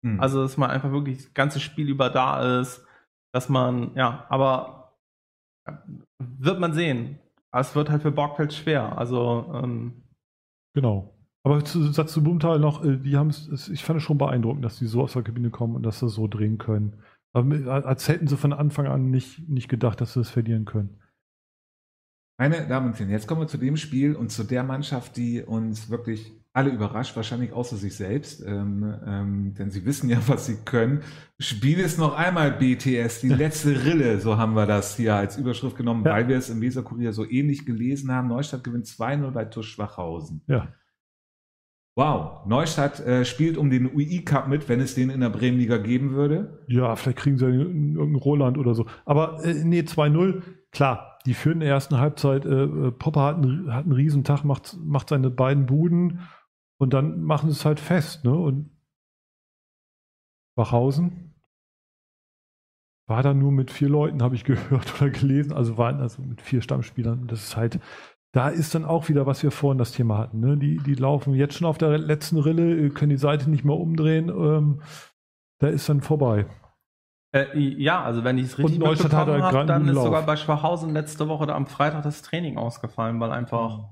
Hm. Also, dass man einfach wirklich das ganze Spiel über da ist, dass man, ja, aber wird man sehen. Aber es wird halt für Borgfeld schwer. Also ähm, genau. Aber zu Satz zu Blumenthal noch, äh, die haben es, ich fand es schon beeindruckend, dass die so aus der Kabine kommen und dass sie so drehen können. Aber als hätten sie von Anfang an nicht, nicht gedacht, dass sie es verlieren können. Meine Damen und Herren, jetzt kommen wir zu dem Spiel und zu der Mannschaft, die uns wirklich alle überrascht, wahrscheinlich außer sich selbst, ähm, ähm, denn sie wissen ja, was sie können. Spiel es noch einmal BTS, die letzte Rille, so haben wir das hier als Überschrift genommen, ja. weil wir es im Weserkurier so ähnlich gelesen haben. Neustadt gewinnt 2-0 bei TuS Schwachhausen. Ja. Wow, Neustadt äh, spielt um den UI Cup mit, wenn es den in der Bremenliga geben würde. Ja, vielleicht kriegen sie irgendeinen Roland oder so. Aber äh, nee, 2-0, klar, die führen in der ersten Halbzeit. Äh, äh, Popper hat einen, hat einen Riesentag, macht, macht seine beiden Buden und dann machen sie es halt fest, ne? Und Bachhausen war da nur mit vier Leuten, habe ich gehört oder gelesen. Also waren also mit vier Stammspielern. Das ist halt, da ist dann auch wieder, was wir vorhin das Thema hatten. Ne? Die, die laufen jetzt schon auf der letzten Rille, können die Seite nicht mehr umdrehen. Ähm, da ist dann vorbei. Äh, ja, also wenn ich es richtig mitbekommen habe, dann ist sogar bei Schwachhausen letzte Woche oder am Freitag das Training ausgefallen, weil einfach mhm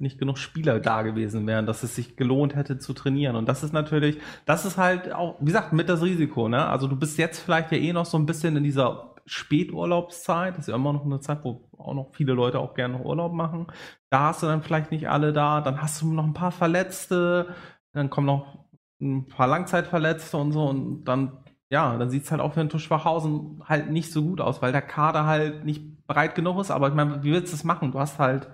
nicht genug Spieler da gewesen wären, dass es sich gelohnt hätte zu trainieren. Und das ist natürlich, das ist halt auch, wie gesagt, mit das Risiko, ne? Also du bist jetzt vielleicht ja eh noch so ein bisschen in dieser Späturlaubszeit, das ist ja immer noch eine Zeit, wo auch noch viele Leute auch gerne Urlaub machen. Da hast du dann vielleicht nicht alle da, dann hast du noch ein paar Verletzte, dann kommen noch ein paar Langzeitverletzte und so und dann ja, dann sieht es halt auch für den Schwachhausen halt nicht so gut aus, weil der Kader halt nicht breit genug ist. Aber ich meine, wie willst du das machen? Du hast halt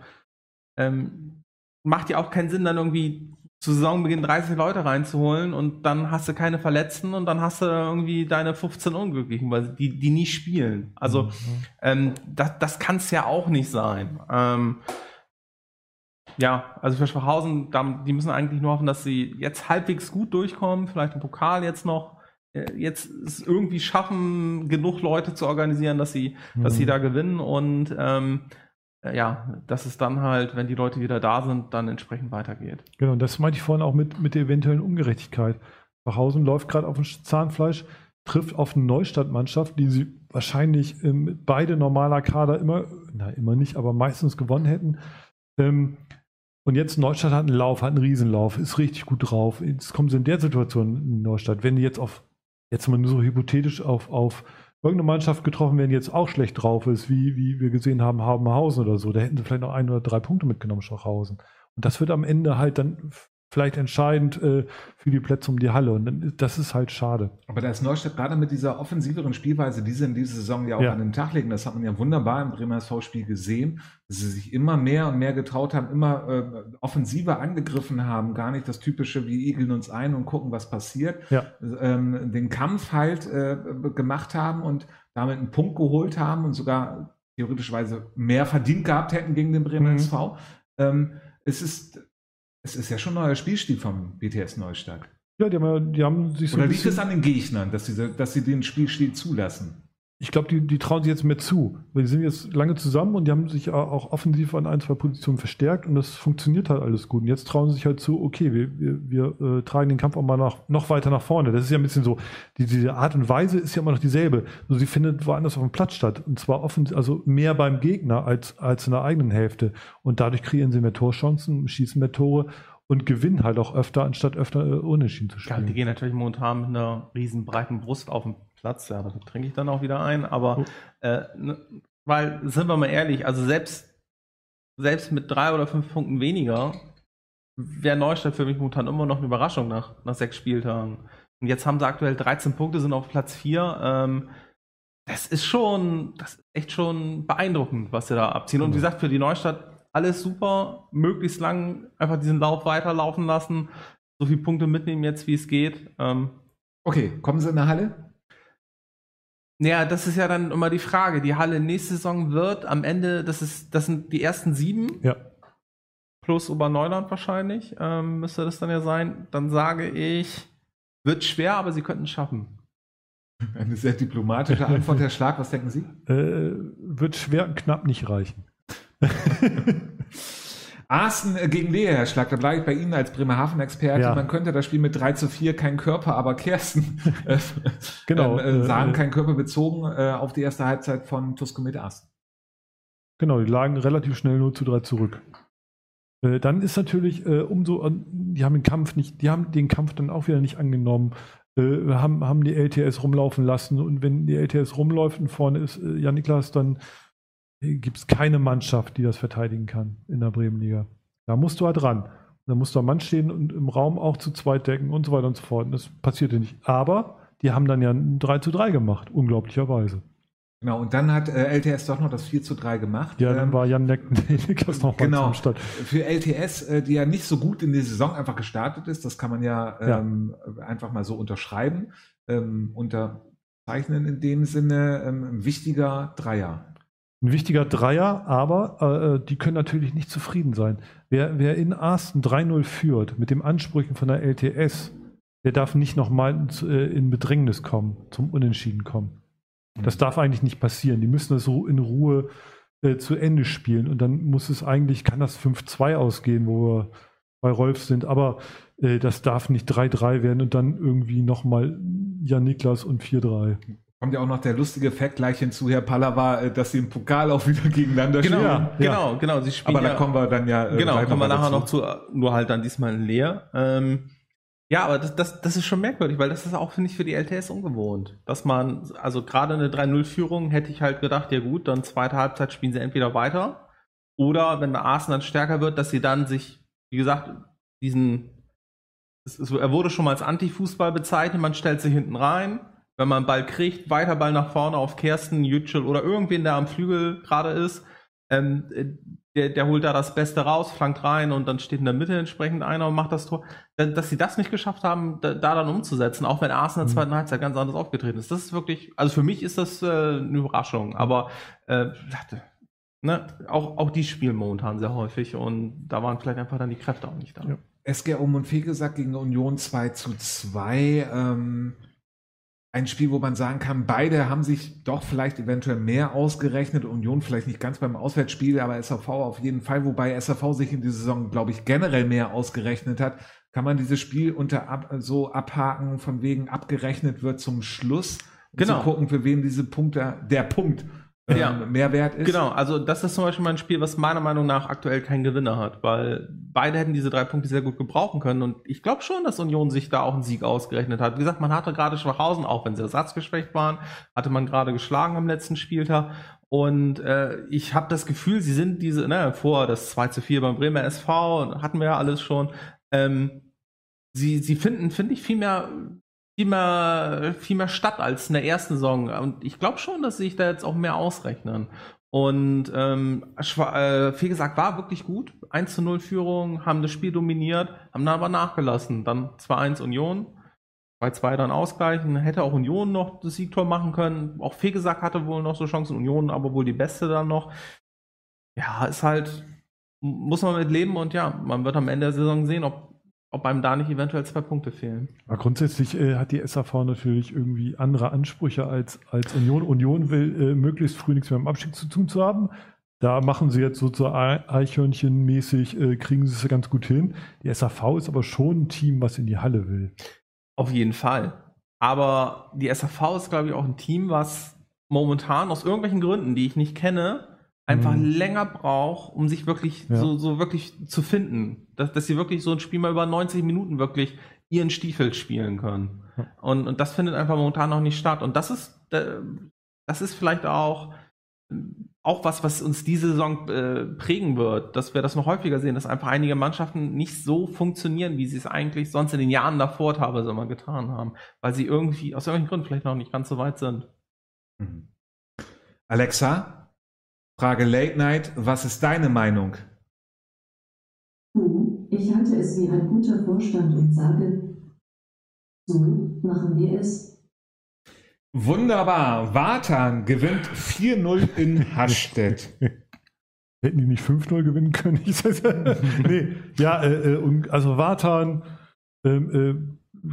ähm, macht ja auch keinen Sinn, dann irgendwie zu Saisonbeginn 30 Leute reinzuholen und dann hast du keine Verletzten und dann hast du irgendwie deine 15 Unglücklichen, weil die, die nie spielen. Also mhm. ähm, das, das kann es ja auch nicht sein. Ähm, ja, also für Schwachhausen, die müssen eigentlich nur hoffen, dass sie jetzt halbwegs gut durchkommen, vielleicht im Pokal jetzt noch, äh, jetzt es irgendwie schaffen, genug Leute zu organisieren, dass sie, mhm. dass sie mhm. da gewinnen und ähm, äh, ja, dass es dann halt, wenn die Leute wieder da sind, dann entsprechend weitergeht. Genau, das meinte ich vorhin auch mit, mit der eventuellen Ungerechtigkeit. Bachhausen läuft gerade auf dem Zahnfleisch, trifft auf eine Neustadtmannschaft, die sie wahrscheinlich ähm, beide normaler Kader immer, na immer nicht, aber meistens gewonnen hätten. Ähm, und jetzt Neustadt hat einen Lauf, hat einen Riesenlauf, ist richtig gut drauf. Jetzt kommen sie in der Situation in Neustadt. Wenn die jetzt auf, jetzt mal nur so hypothetisch auf, auf irgendeine Mannschaft getroffen werden, die jetzt auch schlecht drauf ist, wie, wie wir gesehen haben, Habenhausen oder so, da hätten sie vielleicht noch ein oder drei Punkte mitgenommen, Schwachhausen. Und das wird am Ende halt dann vielleicht entscheidend äh, für die Plätze um die Halle. Und das ist halt schade. Aber da ist Neustadt gerade mit dieser offensiveren Spielweise, die sie in dieser Saison ja auch ja. an den Tag legen, das hat man ja wunderbar im Bremer SV-Spiel gesehen, dass sie sich immer mehr und mehr getraut haben, immer äh, offensiver angegriffen haben, gar nicht das typische, wir igeln uns ein und gucken, was passiert, ja. ähm, den Kampf halt äh, gemacht haben und damit einen Punkt geholt haben und sogar theoretischweise mehr verdient gehabt hätten gegen den Bremer mhm. SV. Ähm, es ist, es ist ja schon ein neuer Spielstil vom BTS Neustadt. Ja, die haben, die haben sich so. Oder liegt es an den Gegnern, dass, diese, dass sie den Spielstil zulassen? Ich glaube, die, die trauen sich jetzt mehr zu. Weil die sind jetzt lange zusammen und die haben sich auch offensiv an ein, zwei Positionen verstärkt und das funktioniert halt alles gut. Und jetzt trauen sie sich halt zu, okay, wir, wir, wir äh, tragen den Kampf auch mal nach, noch weiter nach vorne. Das ist ja ein bisschen so, die, diese Art und Weise ist ja immer noch dieselbe. Nur sie findet woanders auf dem Platz statt. Und zwar offen, also mehr beim Gegner als, als in der eigenen Hälfte. Und dadurch kreieren sie mehr Torchancen, schießen mehr Tore und gewinnen halt auch öfter, anstatt öfter äh, unentschieden zu spielen. Ja, die gehen natürlich momentan mit einer riesen breiten Brust auf den Platz. Ja, da trinke ich dann auch wieder ein. Aber oh. äh, ne, weil, sind wir mal ehrlich, also selbst, selbst mit drei oder fünf Punkten weniger wäre Neustadt für mich momentan immer noch eine Überraschung nach, nach sechs Spieltagen. Und jetzt haben sie aktuell 13 Punkte, sind auf Platz 4. Ähm, das ist schon, das ist echt schon beeindruckend, was sie da abziehen. Und wie gesagt, für die Neustadt alles super, möglichst lang einfach diesen Lauf weiterlaufen lassen, so viele Punkte mitnehmen jetzt, wie es geht. Ähm, okay, kommen Sie in der Halle? Ja, das ist ja dann immer die Frage. Die Halle nächste Saison wird am Ende, das ist, das sind die ersten sieben. Ja. Plus Oberneuland wahrscheinlich, ähm, müsste das dann ja sein. Dann sage ich, wird schwer, aber sie könnten es schaffen. Eine sehr diplomatische Antwort, Herr Schlag. Was denken Sie? Äh, wird schwer und knapp nicht reichen. Arsten äh, gegen Lehe, Herr Schlag, da bleibe ich bei Ihnen als Bremerhaven-Experte. Ja. Man könnte das Spiel mit 3 zu 4, kein Körper, aber Kersten äh, genau, ähm, äh, sagen, äh, kein Körper bezogen äh, auf die erste Halbzeit von Tusco mit Arsten. Genau, die lagen relativ schnell 0 zu 3 zurück. Äh, dann ist natürlich umso, die haben den Kampf nicht, die haben den Kampf dann auch wieder nicht angenommen. haben, haben die LTS rumlaufen lassen und wenn die LTS rumläuft und vorne ist Jan Niklas, dann gibt es keine Mannschaft, die das verteidigen kann in der Bremenliga. Da musst du halt ran. Da musst du am Mann stehen und im Raum auch zu zweit decken und so weiter und so fort. Und das passierte nicht. Aber die haben dann ja ein 3 zu 3 gemacht, unglaublicherweise. Genau, und dann hat äh, LTS doch noch das 4 zu 3 gemacht. Ja, dann ähm, war Jan Neckers noch genau, am Start. Für LTS, äh, die ja nicht so gut in die Saison einfach gestartet ist, das kann man ja, ähm, ja. einfach mal so unterschreiben, ähm, unterzeichnen in dem Sinne, ähm, ein wichtiger Dreier ein wichtiger Dreier, aber äh, die können natürlich nicht zufrieden sein. Wer, wer in Arsten 3-0 führt mit den Ansprüchen von der LTS, der darf nicht nochmal äh, in Bedrängnis kommen, zum Unentschieden kommen. Das darf eigentlich nicht passieren. Die müssen das so in Ruhe äh, zu Ende spielen und dann muss es eigentlich, kann das 5-2 ausgehen, wo wir bei Rolf sind, aber äh, das darf nicht 3-3 werden und dann irgendwie nochmal Jan Niklas und 4-3. Kommt ja auch noch der lustige Fakt gleich hinzu, Herr Pallava, äh, dass sie im Pokal auch wieder gegeneinander genau, spielen. Ja, genau, genau. Sie spielen aber ja, da kommen wir dann ja. Äh, genau, kommen wir nachher noch zu, nur halt dann diesmal in leer. Ähm, ja, aber das, das, das ist schon merkwürdig, weil das ist auch, finde ich, für die LTS ungewohnt. Dass man, also gerade eine 3-0-Führung hätte ich halt gedacht, ja gut, dann zweite Halbzeit spielen sie entweder weiter oder wenn der Arsenal dann stärker wird, dass sie dann sich, wie gesagt, diesen, ist, er wurde schon mal als Anti-Fußball bezeichnet, man stellt sich hinten rein, wenn man einen Ball kriegt, weiter Ball nach vorne auf Kersten, Yücel oder irgendwen, der am Flügel gerade ist. Ähm, der, der holt da das Beste raus, flankt rein und dann steht in der Mitte entsprechend einer und macht das Tor. Dass sie das nicht geschafft haben, da, da dann umzusetzen, auch wenn Arsenal in der mhm. zweiten Halbzeit ganz anders aufgetreten ist. Das ist wirklich, also für mich ist das äh, eine Überraschung, aber äh, ne, auch, auch die spielen momentan sehr häufig und da waren vielleicht einfach dann die Kräfte auch nicht da. Ja. SG Um und gesagt gegen Union 2 zu 2. Ähm ein Spiel, wo man sagen kann, beide haben sich doch vielleicht eventuell mehr ausgerechnet. Union vielleicht nicht ganz beim Auswärtsspiel, aber SAV auf jeden Fall. Wobei SAV sich in dieser Saison, glaube ich, generell mehr ausgerechnet hat. Kann man dieses Spiel unter ab, so abhaken, von wegen abgerechnet wird zum Schluss? Genau. Zu gucken, für wen diese Punkte, der Punkt ja. Ähm, Mehrwert ist. Genau, also das ist zum Beispiel mal ein Spiel, was meiner Meinung nach aktuell keinen Gewinner hat, weil beide hätten diese drei Punkte sehr gut gebrauchen können und ich glaube schon, dass Union sich da auch einen Sieg ausgerechnet hat. Wie gesagt, man hatte gerade Schwachhausen, auch wenn sie ersatzgeschwächt waren, hatte man gerade geschlagen am letzten Spieltag und äh, ich habe das Gefühl, sie sind diese, ne, vor das 2 zu 4 beim Bremer SV, hatten wir ja alles schon, ähm, sie, sie finden, finde ich, viel mehr viel mehr, viel mehr statt als in der ersten Saison. Und ich glaube schon, dass sich da jetzt auch mehr ausrechnen. Und ähm, äh, viel gesagt, war wirklich gut. 1 zu 0 Führung, haben das Spiel dominiert, haben dann aber nachgelassen. Dann 2-1 Union, 2-2 dann ausgleichen. Hätte auch Union noch das Siegtor machen können. Auch Fegesack hatte wohl noch so Chancen. Union aber wohl die beste dann noch. Ja, ist halt muss man mit leben und ja, man wird am Ende der Saison sehen, ob, ob einem da nicht eventuell zwei Punkte fehlen. Aber grundsätzlich äh, hat die SAV natürlich irgendwie andere Ansprüche als, als Union. Union will äh, möglichst früh nichts mehr im Abstieg zu tun zu haben. Da machen sie jetzt so Eichhörnchen-mäßig, äh, kriegen sie es ganz gut hin. Die SAV ist aber schon ein Team, was in die Halle will. Auf jeden Fall. Aber die SAV ist, glaube ich, auch ein Team, was momentan aus irgendwelchen Gründen, die ich nicht kenne, einfach mhm. länger braucht, um sich wirklich ja. so, so wirklich zu finden. Dass, dass sie wirklich so ein Spiel mal über 90 Minuten wirklich ihren Stiefel spielen können. Und, und das findet einfach momentan noch nicht statt. Und das ist, das ist vielleicht auch, auch was, was uns diese Saison äh, prägen wird, dass wir das noch häufiger sehen, dass einfach einige Mannschaften nicht so funktionieren, wie sie es eigentlich sonst in den Jahren davor teilweise immer getan haben, weil sie irgendwie aus irgendwelchen Gründen vielleicht noch nicht ganz so weit sind. Mhm. Alexa, Frage Late Night, was ist deine Meinung? Ich halte es wie ein guter Vorstand und sage, so machen wir es. Wunderbar. Watan gewinnt 4-0 in Hasstedt. Hätten die nicht 5-0 gewinnen können? nee, ja, äh, äh also Watan, ähm, äh,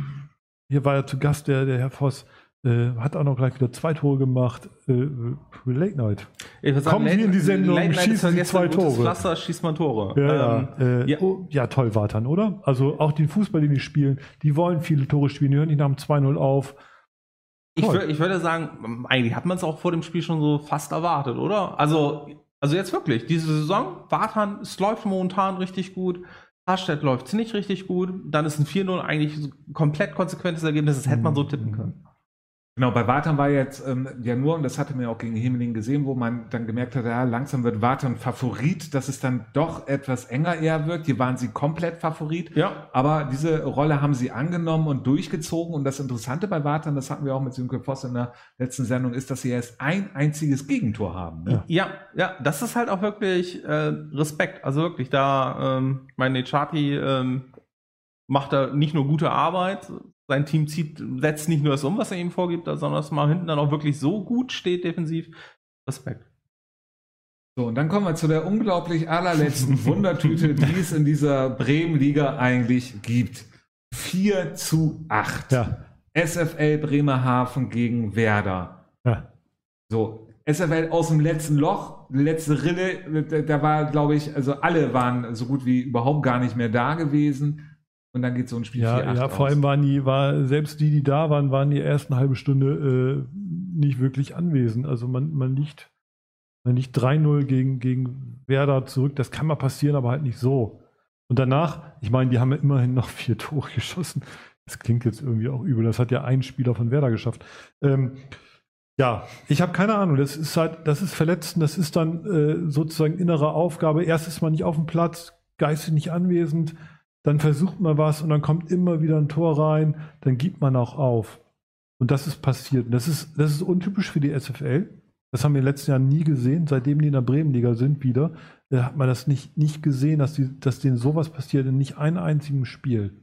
hier war ja zu Gast der, der Herr Voss, äh, hat auch noch gleich wieder zwei Tore gemacht. Äh, Late Night. Kommen Sie in die Sendung, Late schießen Sie zwei Tore. Pflaster, schießt man Tore. Ja, ähm, ja. Äh, ja. Oh, ja, toll war dann, oder? Also auch den Fußball, den die spielen, die wollen viele Tore spielen, die hören nicht nach dem 2-0 auf. Ich, ich, würde sagen, eigentlich hat man es auch vor dem Spiel schon so fast erwartet, oder? Also, also jetzt wirklich, diese Saison, Wartan, es läuft momentan richtig gut. Harstedt läuft es nicht richtig gut. Dann ist ein 4-0 eigentlich komplett konsequentes Ergebnis, das hätte man so tippen können. Genau, bei Wartan war jetzt ähm, ja nur, und das hatte man ja auch gegen Himmeling gesehen, wo man dann gemerkt hat, ja, langsam wird Wartan Favorit, dass es dann doch etwas enger eher wird. Hier waren sie komplett Favorit. Ja. Aber diese Rolle haben sie angenommen und durchgezogen. Und das Interessante bei Wartan, das hatten wir auch mit Sönke Voss in der letzten Sendung, ist, dass sie erst ein einziges Gegentor haben. Ne? Ja, ja, das ist halt auch wirklich äh, Respekt. Also wirklich, da ähm, meine Chati ähm, macht da nicht nur gute Arbeit, sein Team zieht, setzt nicht nur das um, was er ihm vorgibt, sondern dass man hinten dann auch wirklich so gut steht defensiv. Respekt. So, und dann kommen wir zu der unglaublich allerletzten Wundertüte, die es in dieser Bremen-Liga eigentlich gibt. 4 zu 8. Ja. SFL Bremerhaven gegen Werder. Ja. So, SFL aus dem letzten Loch, letzte Rille, da, da war, glaube ich, also alle waren so gut wie überhaupt gar nicht mehr da gewesen. Und dann geht so ein Spiel ja, 4, Ja, vor allem waren die, war, selbst die, die da waren, waren die ersten halbe Stunde äh, nicht wirklich anwesend. Also man, man liegt, man liegt 3-0 gegen, gegen Werder zurück. Das kann mal passieren, aber halt nicht so. Und danach, ich meine, die haben ja immerhin noch vier Tore geschossen. Das klingt jetzt irgendwie auch übel. Das hat ja ein Spieler von Werder geschafft. Ähm, ja, ich habe keine Ahnung. Das ist halt, das ist Verletzten, das ist dann äh, sozusagen innere Aufgabe. Erst ist man nicht auf dem Platz, geistig nicht anwesend dann versucht man was und dann kommt immer wieder ein Tor rein, dann gibt man auch auf. Und das ist passiert. Das ist, das ist untypisch für die SFL. Das haben wir in den letzten Jahren nie gesehen. Seitdem die in der Bremenliga sind wieder, äh, hat man das nicht, nicht gesehen, dass, die, dass denen sowas passiert in nicht einem einzigen Spiel.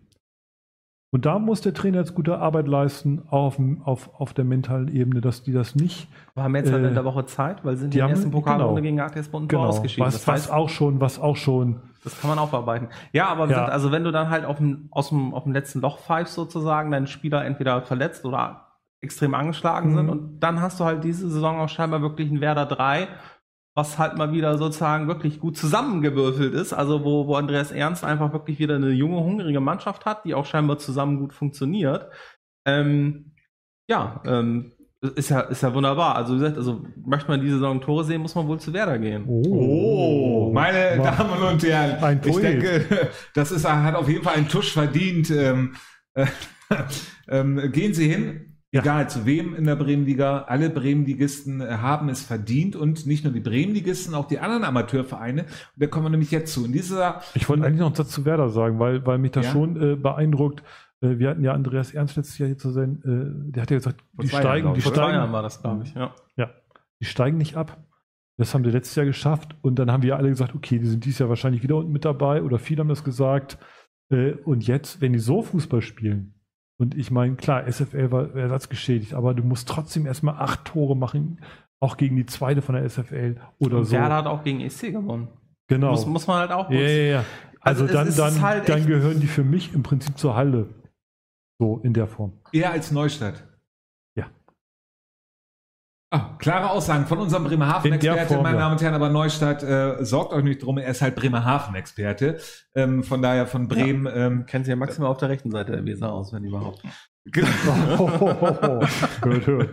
Und da muss der Trainer jetzt gute Arbeit leisten, auf, auf, auf der mentalen Ebene, dass die das nicht. Wir haben jetzt halt äh, in der Woche Zeit, weil sie sind die, die haben, ersten Pokalrunde genau, gegen ATS und genau, ausgeschieden. Was, das heißt, was auch schon, was auch schon. Das kann man aufarbeiten. Ja, aber ja. also wenn du dann halt auf dem, aus dem, auf dem letzten Loch pfeifst sozusagen, deine Spieler entweder verletzt oder extrem angeschlagen mhm. sind und dann hast du halt diese Saison auch scheinbar wirklich ein Werder 3, was halt mal wieder sozusagen wirklich gut zusammengewürfelt ist. Also wo, wo Andreas Ernst einfach wirklich wieder eine junge, hungrige Mannschaft hat, die auch scheinbar zusammen gut funktioniert. Ähm, ja, ähm, ist ja, ist ja wunderbar. Also, wie gesagt, also möchte man diese Saison Tore sehen, muss man wohl zu Werder gehen. Oh, oh meine Mann. Damen und Herren, ein ich denke, das ist, hat auf jeden Fall einen Tusch verdient. Ähm, äh, ähm, gehen Sie hin, ja. Egal zu wem in der Bremenliga, alle Bremenligisten äh, haben es verdient und nicht nur die Bremenligisten, auch die anderen Amateurvereine. Und da kommen wir nämlich jetzt zu. In dieser ich wollte eigentlich noch einen Satz zu Werder sagen, weil, weil mich das ja? schon äh, beeindruckt. Äh, wir hatten ja Andreas Ernst letztes Jahr hier zu sein, äh, der hat ja gesagt, Vor die steigen, Jahren, die Vor steigen. Jahren war das, glaube ich, ja. Ja, die steigen nicht ab. Das haben die letztes Jahr geschafft und dann haben wir alle gesagt, okay, die sind dieses Jahr wahrscheinlich wieder unten mit dabei oder viele haben das gesagt. Äh, und jetzt, wenn die so Fußball spielen, und ich meine, klar, SFL war ersatzgeschädigt, aber du musst trotzdem erstmal acht Tore machen, auch gegen die zweite von der SFL oder und so. Werder hat auch gegen EC gewonnen. Genau. Muss, muss man halt auch. Ja, ja, ja. Also, Also dann, dann, halt dann gehören die für mich im Prinzip zur Halle. So in der Form. Eher als Neustadt. Ja. Ah, klare Aussagen von unserem Bremerhaven-Experte, meine ja. Damen und Herren, aber Neustadt, äh, sorgt euch nicht drum, er ist halt Bremerhaven-Experte. Ähm, von daher von Bremen. Ähm, Kennt sich ja maximal auf der rechten Seite der Weser aus, wenn überhaupt. genau. Hört, hört.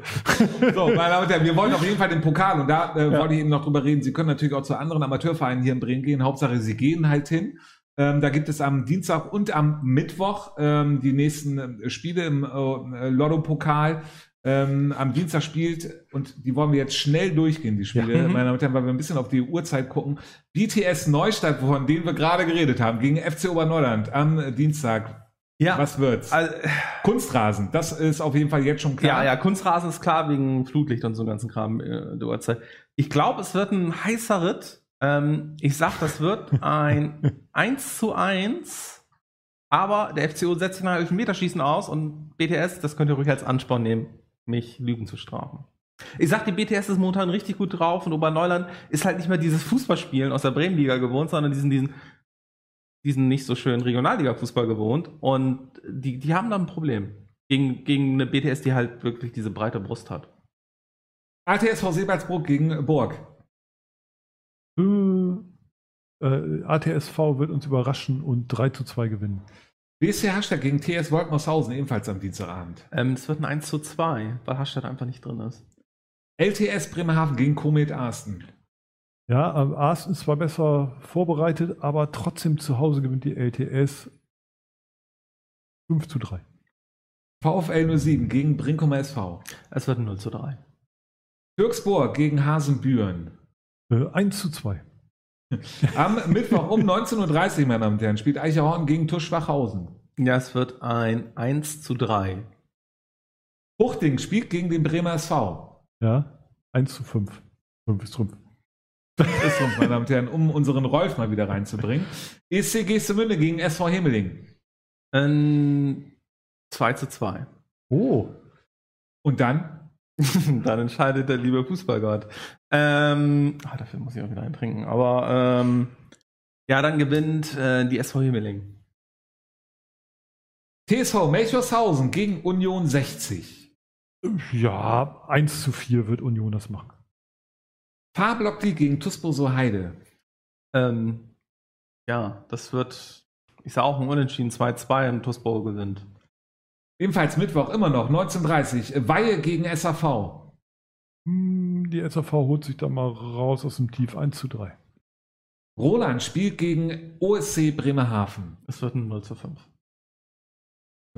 So, meine Damen und Herren, wir wollen auf jeden Fall den Pokal und da äh, wollte ich eben noch drüber reden. Sie können natürlich auch zu anderen Amateurvereinen hier in Bremen gehen. Hauptsache, Sie gehen halt hin. Ähm, da gibt es am Dienstag und am Mittwoch ähm, die nächsten äh, Spiele im äh, Lotto-Pokal. Ähm, am Dienstag spielt, und die wollen wir jetzt schnell durchgehen, die Spiele, Ja. Mhm. meine Damen und Herren, weil wir ein bisschen auf die Uhrzeit gucken. BTS Neustadt, von denen wir gerade geredet haben, gegen FC Oberneuland am Dienstag. Ja. Was wird's? Also, Kunstrasen, das ist auf jeden Fall jetzt schon klar. ja, ja, Kunstrasen ist klar wegen Flutlicht und so ganzen Kram äh, der Uhrzeit. Ich glaube, es wird ein heißer Ritt. Ähm, ich sag, das wird ein 1 zu 1. Aber der FCO setzt sich nach Elfmeterschießen aus und BTS, das könnt ihr ruhig als Ansporn nehmen, mich Lügen zu strafen. Ich sag, die BTS ist momentan richtig gut drauf und Oberneuland ist halt nicht mehr dieses Fußballspielen aus der Bremenliga gewohnt, sondern diesen, diesen, diesen nicht so schönen Regionalliga-Fußball gewohnt. Und die, die haben da ein Problem. Gegen, gegen eine BTS, die halt wirklich diese breite Brust hat. ATSV Seebaldsbruck gegen Burg. Äh, äh, ATSV wird uns überraschen und 3 zu 2 gewinnen. BSC Hashtag gegen TS Wolkenhaushausen, ebenfalls am Dienstagabend. Ähm, es wird ein 1 zu 2, weil Hashtag einfach nicht drin ist. LTS Bremerhaven gegen Komet Arsten. Ja, ähm, Arsten ist zwar besser vorbereitet, aber trotzdem zu Hause gewinnt die LTS 5 zu 3. VfL 07 gegen Brinkumer SV. Es wird ein 0 zu 3. Türksburg gegen Hasenbüren. Äh, 1 zu 2. Am Mittwoch um 19.30 Uhr, meine Damen und Herren, spielt Eicherhorn gegen TuS Schwachhausen. Ja, es wird ein 1 zu 3. Huchting spielt gegen den Bremer SV. Ja, 1 zu 5. 5 ist Trumpf. Das ist uns, meine Damen und Herren, um unseren Rolf mal wieder reinzubringen. ESC Gestemünde gegen SV Hemeling. Ein 2 zu 2. Oh, Und dann Dann entscheidet der liebe Fußballgott. Ähm, ah, dafür muss ich auch wieder eintrinken. Aber ähm, ja, dann gewinnt äh, die SV Himmeling. TSV Melchorshausen gegen Union 60. ja, 1 zu 4 wird Union das machen. Farblockli gegen Tusboso Heide. Ähm, ja, das wird, ich sage auch ein Unentschieden 2-2 im TuSbau gewinnt. Ebenfalls Mittwoch immer noch 19.30 Weihe gegen SAV. Hm, Die SAV holt sich da mal raus aus dem Tief 1 zu 3. Roland spielt gegen OSC Bremerhaven. Es wird ein 0 zu 5.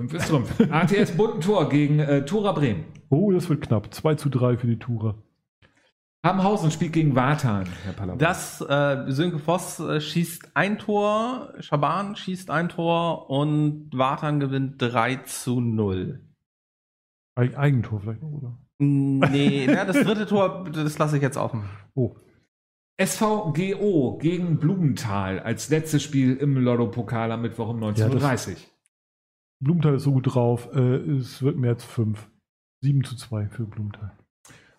5 ist Trumpf. ATS Buntentor gegen äh, Tura Bremen. Oh, das wird knapp. 2 zu 3 für die Tourer. Hamhausen spielt gegen Watan, Herr Palaber. Das, äh, Sönke Voss äh, schießt ein Tor, Schaban schießt ein Tor und Watan gewinnt 3 zu 0. Eig Eigentor vielleicht noch, oder? Nee, ja, das dritte Tor, das lasse ich jetzt offen. Oh, SVGO gegen Blumenthal als letztes Spiel im Lotto-Pokal am Mittwoch um 19.30 Uhr. Blumenthal ist so gut drauf. Äh, es wird März 5. 7 zu 2 für Blumenthal.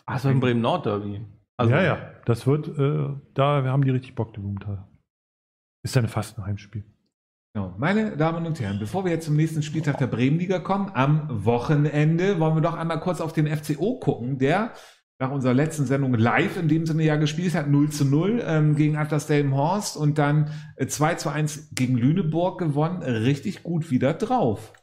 Ach, das wird ein Bremen-Nord-Derby. Also, ja, ja. Das wird, äh, da haben die richtig Bock, die Blumenthal. Ist ja fast ein Heimspiel. Genau. Meine Damen und Herren, bevor wir jetzt zum nächsten Spieltag der Bremenliga kommen, am Wochenende wollen wir doch einmal kurz auf den FCO gucken, der nach unserer letzten Sendung live in dem Sinne ja gespielt hat, 0 zu 0 ähm, gegen Atlas Delmenhorst und dann äh, 2 zu 1 gegen Lüneburg gewonnen. Richtig gut wieder drauf.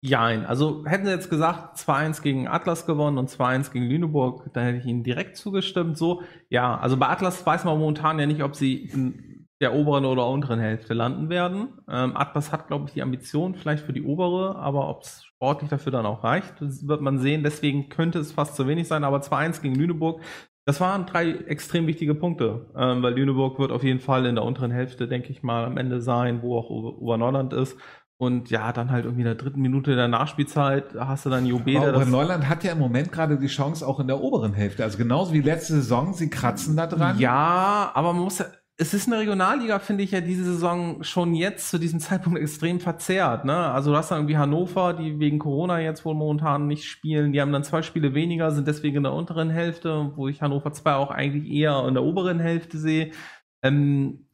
Jein. Also hätten sie jetzt gesagt, 2-1 gegen Atlas gewonnen und 2-1 gegen Lüneburg, dann hätte ich ihnen direkt zugestimmt. So, ja, also bei Atlas weiß man momentan ja nicht, ob sie in der oberen oder unteren Hälfte landen werden. Ähm, Atlas hat, glaube ich, die Ambition vielleicht für die obere, aber ob es sportlich dafür dann auch reicht, wird man sehen. Deswegen könnte es fast zu wenig sein, aber 2-1 gegen Lüneburg, das waren drei extrem wichtige Punkte, ähm, weil Lüneburg wird auf jeden Fall in der unteren Hälfte, denke ich mal, am Ende sein, wo auch Ober- Oberneuland ist. Und ja, dann halt irgendwie in der dritten Minute der Nachspielzeit hast du dann Jobe, der Aber Neuland hat ja im Moment gerade die Chance auch in der oberen Hälfte. Also genauso wie letzte Saison, sie kratzen da dran. Ja, aber man muss ja, es ist eine Regionalliga, finde ich ja diese Saison schon jetzt zu diesem Zeitpunkt extrem verzerrt. Ne? Also du hast dann irgendwie Hannover, die wegen Corona jetzt wohl momentan nicht spielen. Die haben dann zwei Spiele weniger, sind deswegen in der unteren Hälfte, wo ich Hannover 2 auch eigentlich eher in der oberen Hälfte sehe. Ähm,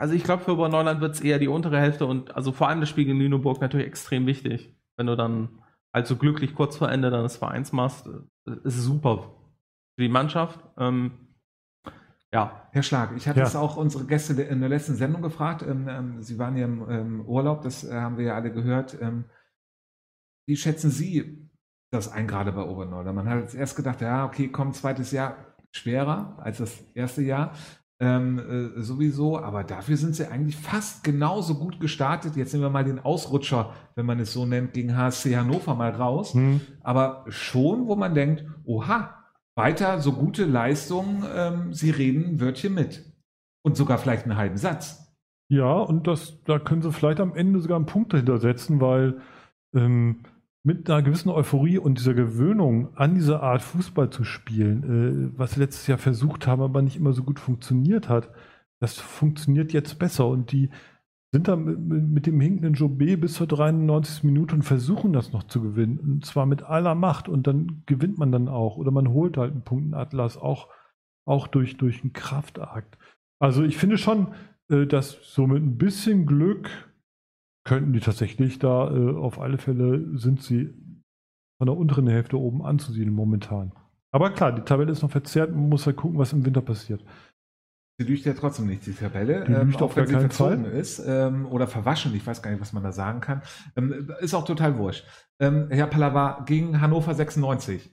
also ich glaube, für Oberneuland wird es eher die untere Hälfte und also vor allem das Spiel gegen Lüneburg natürlich extrem wichtig. Wenn du dann also glücklich kurz vor Ende deines Vereins machst, äh, ist super für die Mannschaft. Ähm, ja. Herr Schlag, ich hatte ja. es auch unsere Gäste in der letzten Sendung gefragt. Ähm, ähm, Sie waren ja im ähm, Urlaub, das äh, haben wir ja alle gehört. Ähm, wie schätzen Sie das ein, gerade bei Oberneuland? Man hat erst gedacht, ja, okay, kommt zweites Jahr schwerer als das erste Jahr. Ähm, äh, sowieso, aber dafür sind sie eigentlich fast genauso gut gestartet. Jetzt nehmen wir mal den Ausrutscher, wenn man es so nennt, gegen HSC Hannover mal raus. Hm. Aber schon, wo man denkt, oha, weiter so gute Leistungen, ähm, sie reden ein Wörtchen mit. Und sogar vielleicht einen halben Satz. Ja, und das, da können sie vielleicht am Ende sogar einen Punkt dahinter setzen, weil ähm, mit einer gewissen Euphorie und dieser Gewöhnung an diese Art Fußball zu spielen, äh, was sie letztes Jahr versucht haben, aber nicht immer so gut funktioniert hat, das funktioniert jetzt besser. Und die sind da mit, mit dem hinkenden Jobé bis zur 93. Minute und versuchen das noch zu gewinnen. Und zwar mit aller Macht. Und dann gewinnt man dann auch. Oder man holt halt einen Punktenatlas auch, auch durch, durch einen Kraftakt. Also ich finde schon, äh, dass so mit ein bisschen Glück könnten die tatsächlich da, äh, auf alle Fälle sind sie von der unteren Hälfte oben anzusiedeln momentan. Aber klar, die Tabelle ist noch verzerrt, man muss halt gucken, was im Winter passiert. Sie lügt ja trotzdem nicht, die Tabelle. Die ähm, auch wenn sie verzogen Fall. ist ähm, oder verwaschen, ich weiß gar nicht, was man da sagen kann. Ähm, ist auch total wurscht. Ähm, Herr Pallava gegen Hannover 96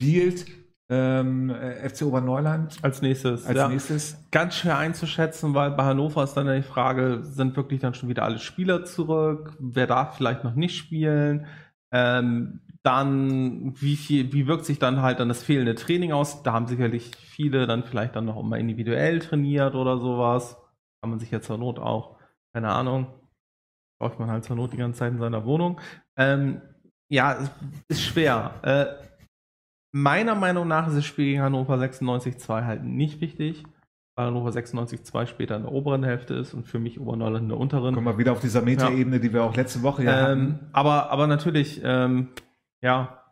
spielt ähm, äh, FC Oberneuland als nächstes. Als ja. nächstes. Ganz schwer einzuschätzen, weil bei Hannover ist dann die Frage, sind wirklich dann schon wieder alle Spieler zurück? Wer darf vielleicht noch nicht spielen? Ähm, dann, wie viel, wie wirkt sich dann halt dann das fehlende Training aus? Da haben sicherlich viele dann vielleicht dann noch immer individuell trainiert oder sowas. Kann man sich jetzt zur Not auch, keine Ahnung, braucht man halt zur Not die ganze Zeit in seiner Wohnung. Ähm, ja, ist schwer. Äh, meiner Meinung nach ist das Spiel gegen Hannover 96-2 halt nicht wichtig weil Hannover 96-2 später in der oberen Hälfte ist und für mich Oberneuland in der unteren. Kommen wir wieder auf dieser Metaebene, ja. die wir auch letzte Woche ja ähm, hatten. Aber, aber natürlich, ähm, ja,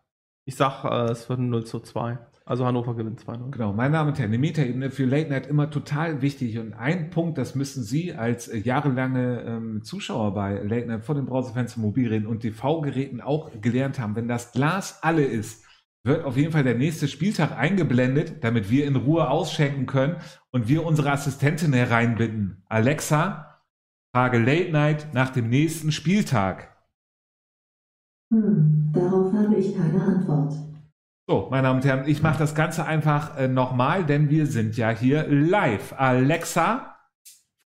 ich sag, äh, es wird ein 0 zu 2. Also Hannover gewinnt 2-0. Genau, meine Damen und Herren, eine Metaebene für Late Night immer total wichtig. Und ein Punkt, das müssen Sie als äh, jahrelange ähm, Zuschauer bei Late Night vor den Browserfans, Mobilgeräten und TV-Geräten auch gelernt haben. Wenn das Glas alle ist, wird auf jeden Fall der nächste Spieltag eingeblendet, damit wir in Ruhe ausschenken können und wir unsere Assistentin hereinbitten. Alexa, frage Late Night nach dem nächsten Spieltag. Hm, darauf habe ich keine Antwort. So, meine Damen und Herren, ich mache das Ganze einfach äh, nochmal, denn wir sind ja hier live. Alexa,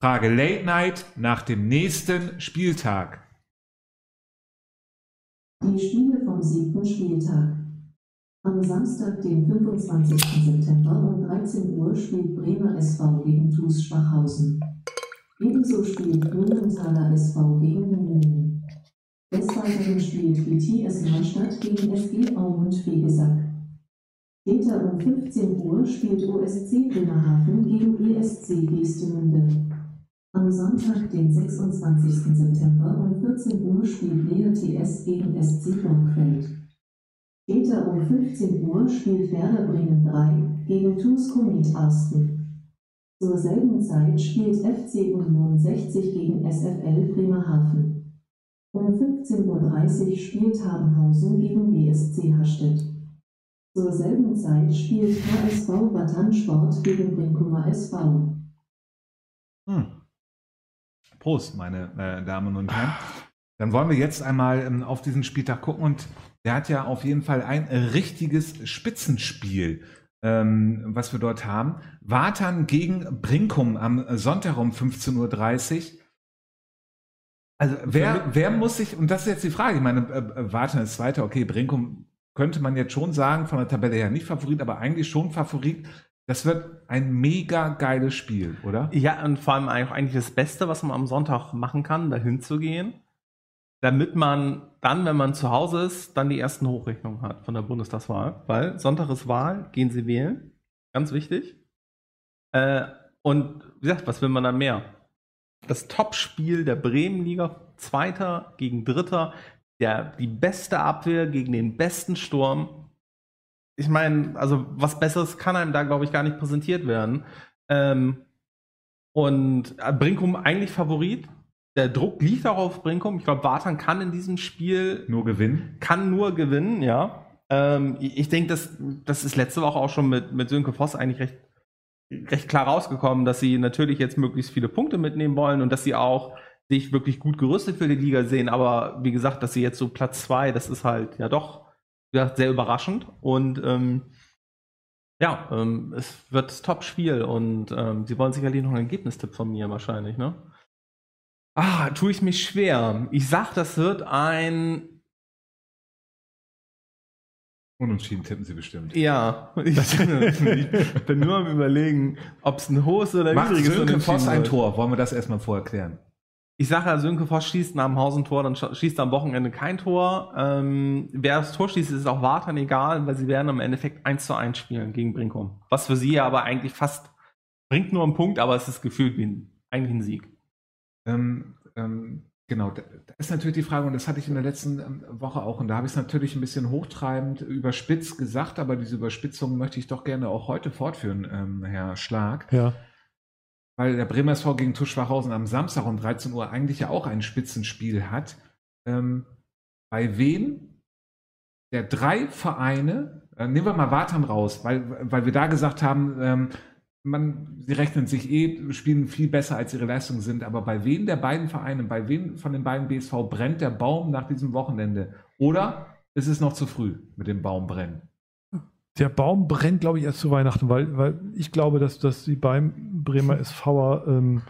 frage Late Night nach dem nächsten Spieltag. Die Spiele vom siebten Spieltag. Am Samstag, den 25. September um 13 Uhr spielt Bremer SV gegen TuS Schwachhausen. Ebenso spielt Blumenthaler SV gegen Himmelen. Des Weiteren spielt BTS Neustadt gegen SG Aumund Fegesack. Später um 15 Uhr spielt OSC Bremerhaven gegen ESC Gestemünde. Am Sonntag, den 26. September um 14 Uhr spielt WRTS gegen SC Borgfeld. Später um 15 Uhr spielt Werder Bremen 3 gegen TuS Komet Arsten. Zur selben Zeit spielt FC Union 60 gegen SFL Bremerhaven. Um 15.30 Uhr spielt Habenhausen gegen BSC Hastedt. Zur selben Zeit spielt HSV Batansport gegen Brinkumer SV. Hm. Prost, meine äh, Damen und Herren. Dann wollen wir jetzt einmal ähm, auf diesen Spieltag gucken und der hat ja auf jeden Fall ein richtiges Spitzenspiel, ähm, was wir dort haben. Watern gegen Brinkum am Sonntag um 15.30 Uhr. Also wer, wer muss sich, und das ist jetzt die Frage, ich meine, äh, äh, Watern ist Zweiter, okay, Brinkum könnte man jetzt schon sagen, von der Tabelle her nicht Favorit, aber eigentlich schon Favorit. Das wird ein mega geiles Spiel, oder? Ja, und vor allem eigentlich das Beste, was man am Sonntag machen kann, dahin zu gehen damit man dann, wenn man zu Hause ist, dann die ersten Hochrechnungen hat von der Bundestagswahl. Weil Sonntag ist Wahl, gehen Sie wählen. Ganz wichtig. Äh, und wie gesagt, was will man dann mehr? Das Topspiel der Bremenliga, Zweiter gegen Dritter, der, die beste Abwehr gegen den besten Sturm. Ich meine, also was Besseres kann einem da, glaube ich, gar nicht präsentiert werden. Ähm, Und äh, Brinkum eigentlich Favorit. Der Druck liegt auch auf Brinkum. Ich glaube, Wartan kann in diesem Spiel nur gewinnen. Kann nur gewinnen, ja. Ähm, ich denke, das, das ist letzte Woche auch schon mit, mit Sönke Voss eigentlich recht, recht klar rausgekommen, dass sie natürlich jetzt möglichst viele Punkte mitnehmen wollen und dass sie auch sich wirklich gut gerüstet für die Liga sehen. Aber wie gesagt, dass sie jetzt so Platz zwei, das ist halt ja doch gesagt, sehr überraschend. Und ähm, ja, ähm, es wird Top-Spiel und ähm, sie wollen sicherlich noch einen Ergebnistipp von mir wahrscheinlich, ne? Ah, tue ich mich schwer. Ich sag, das wird ein Unentschieden tippen Sie bestimmt. Ja, ich, ich bin nur am überlegen, ob es ein hohes oder Macht niedriges Sönke Voss ein Tor? Wollen wir das erstmal vorerklären? Ich sage ja, Sönke Voss schießt nach dem Haus ein Tor, dann schießt er am Wochenende kein Tor. Ähm, wer das Tor schießt, ist auch Wartan egal, weil sie werden im Endeffekt 1 zu 1 spielen gegen Brinkum. Was für sie ja aber eigentlich fast bringt nur einen Punkt, aber es ist gefühlt wie ein, eigentlich ein Sieg. Ähm, ähm, genau, da ist natürlich die Frage, und das hatte ich in der letzten ähm, Woche auch, und da habe ich es natürlich ein bisschen hochtreibend überspitzt gesagt, aber diese Überspitzung möchte ich doch gerne auch heute fortführen, ähm, Herr Schlag. Ja weil der Bremer SV gegen TuS Schwachhausen am Samstag um 13 Uhr eigentlich ja auch ein Spitzenspiel hat, ähm, bei wem der drei Vereine, äh, nehmen wir mal Wartan raus, weil, weil wir da gesagt haben, ähm, man, sie rechnen sich eh, spielen viel besser, als ihre Leistungen sind, aber bei wem der beiden Vereine, bei wem von den beiden BSV brennt der Baum nach diesem Wochenende? Oder ist es noch zu früh mit dem Baumbrennen? Der Baum brennt, glaube ich, erst zu Weihnachten, weil, weil ich glaube, dass, dass sie beim Bremer SVer ähm,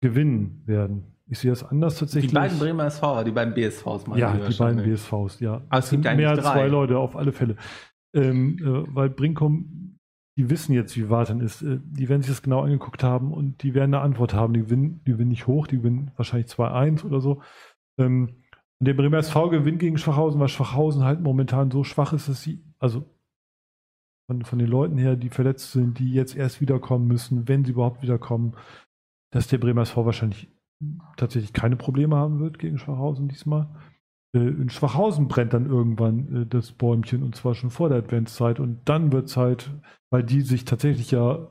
gewinnen werden. Ich sehe das anders tatsächlich. Die beiden Bremer SVer, die beiden BSVs, meine Ja, die beiden BSVs, ja. Aber es gibt mehr als zwei Leute auf alle Fälle. Ähm, äh, weil Brinkum, die wissen jetzt, wie Warten ist. Äh, die werden sich das genau angeguckt haben und die werden eine Antwort haben. Die gewinnen, die gewinnen nicht hoch, die gewinnen wahrscheinlich 2-1 oder so. Ähm, und der Bremer SV gewinnt gegen Schwachhausen, weil Schwachhausen halt momentan so schwach ist, dass sie, also von, von den Leuten her, die verletzt sind, die jetzt erst wiederkommen müssen, wenn sie überhaupt wiederkommen, dass der Bremer SV wahrscheinlich tatsächlich keine Probleme haben wird gegen Schwachhausen diesmal. Äh, in Schwachhausen brennt dann irgendwann äh, das Bäumchen und zwar schon vor der Adventszeit und dann wird es halt, weil die sich tatsächlich ja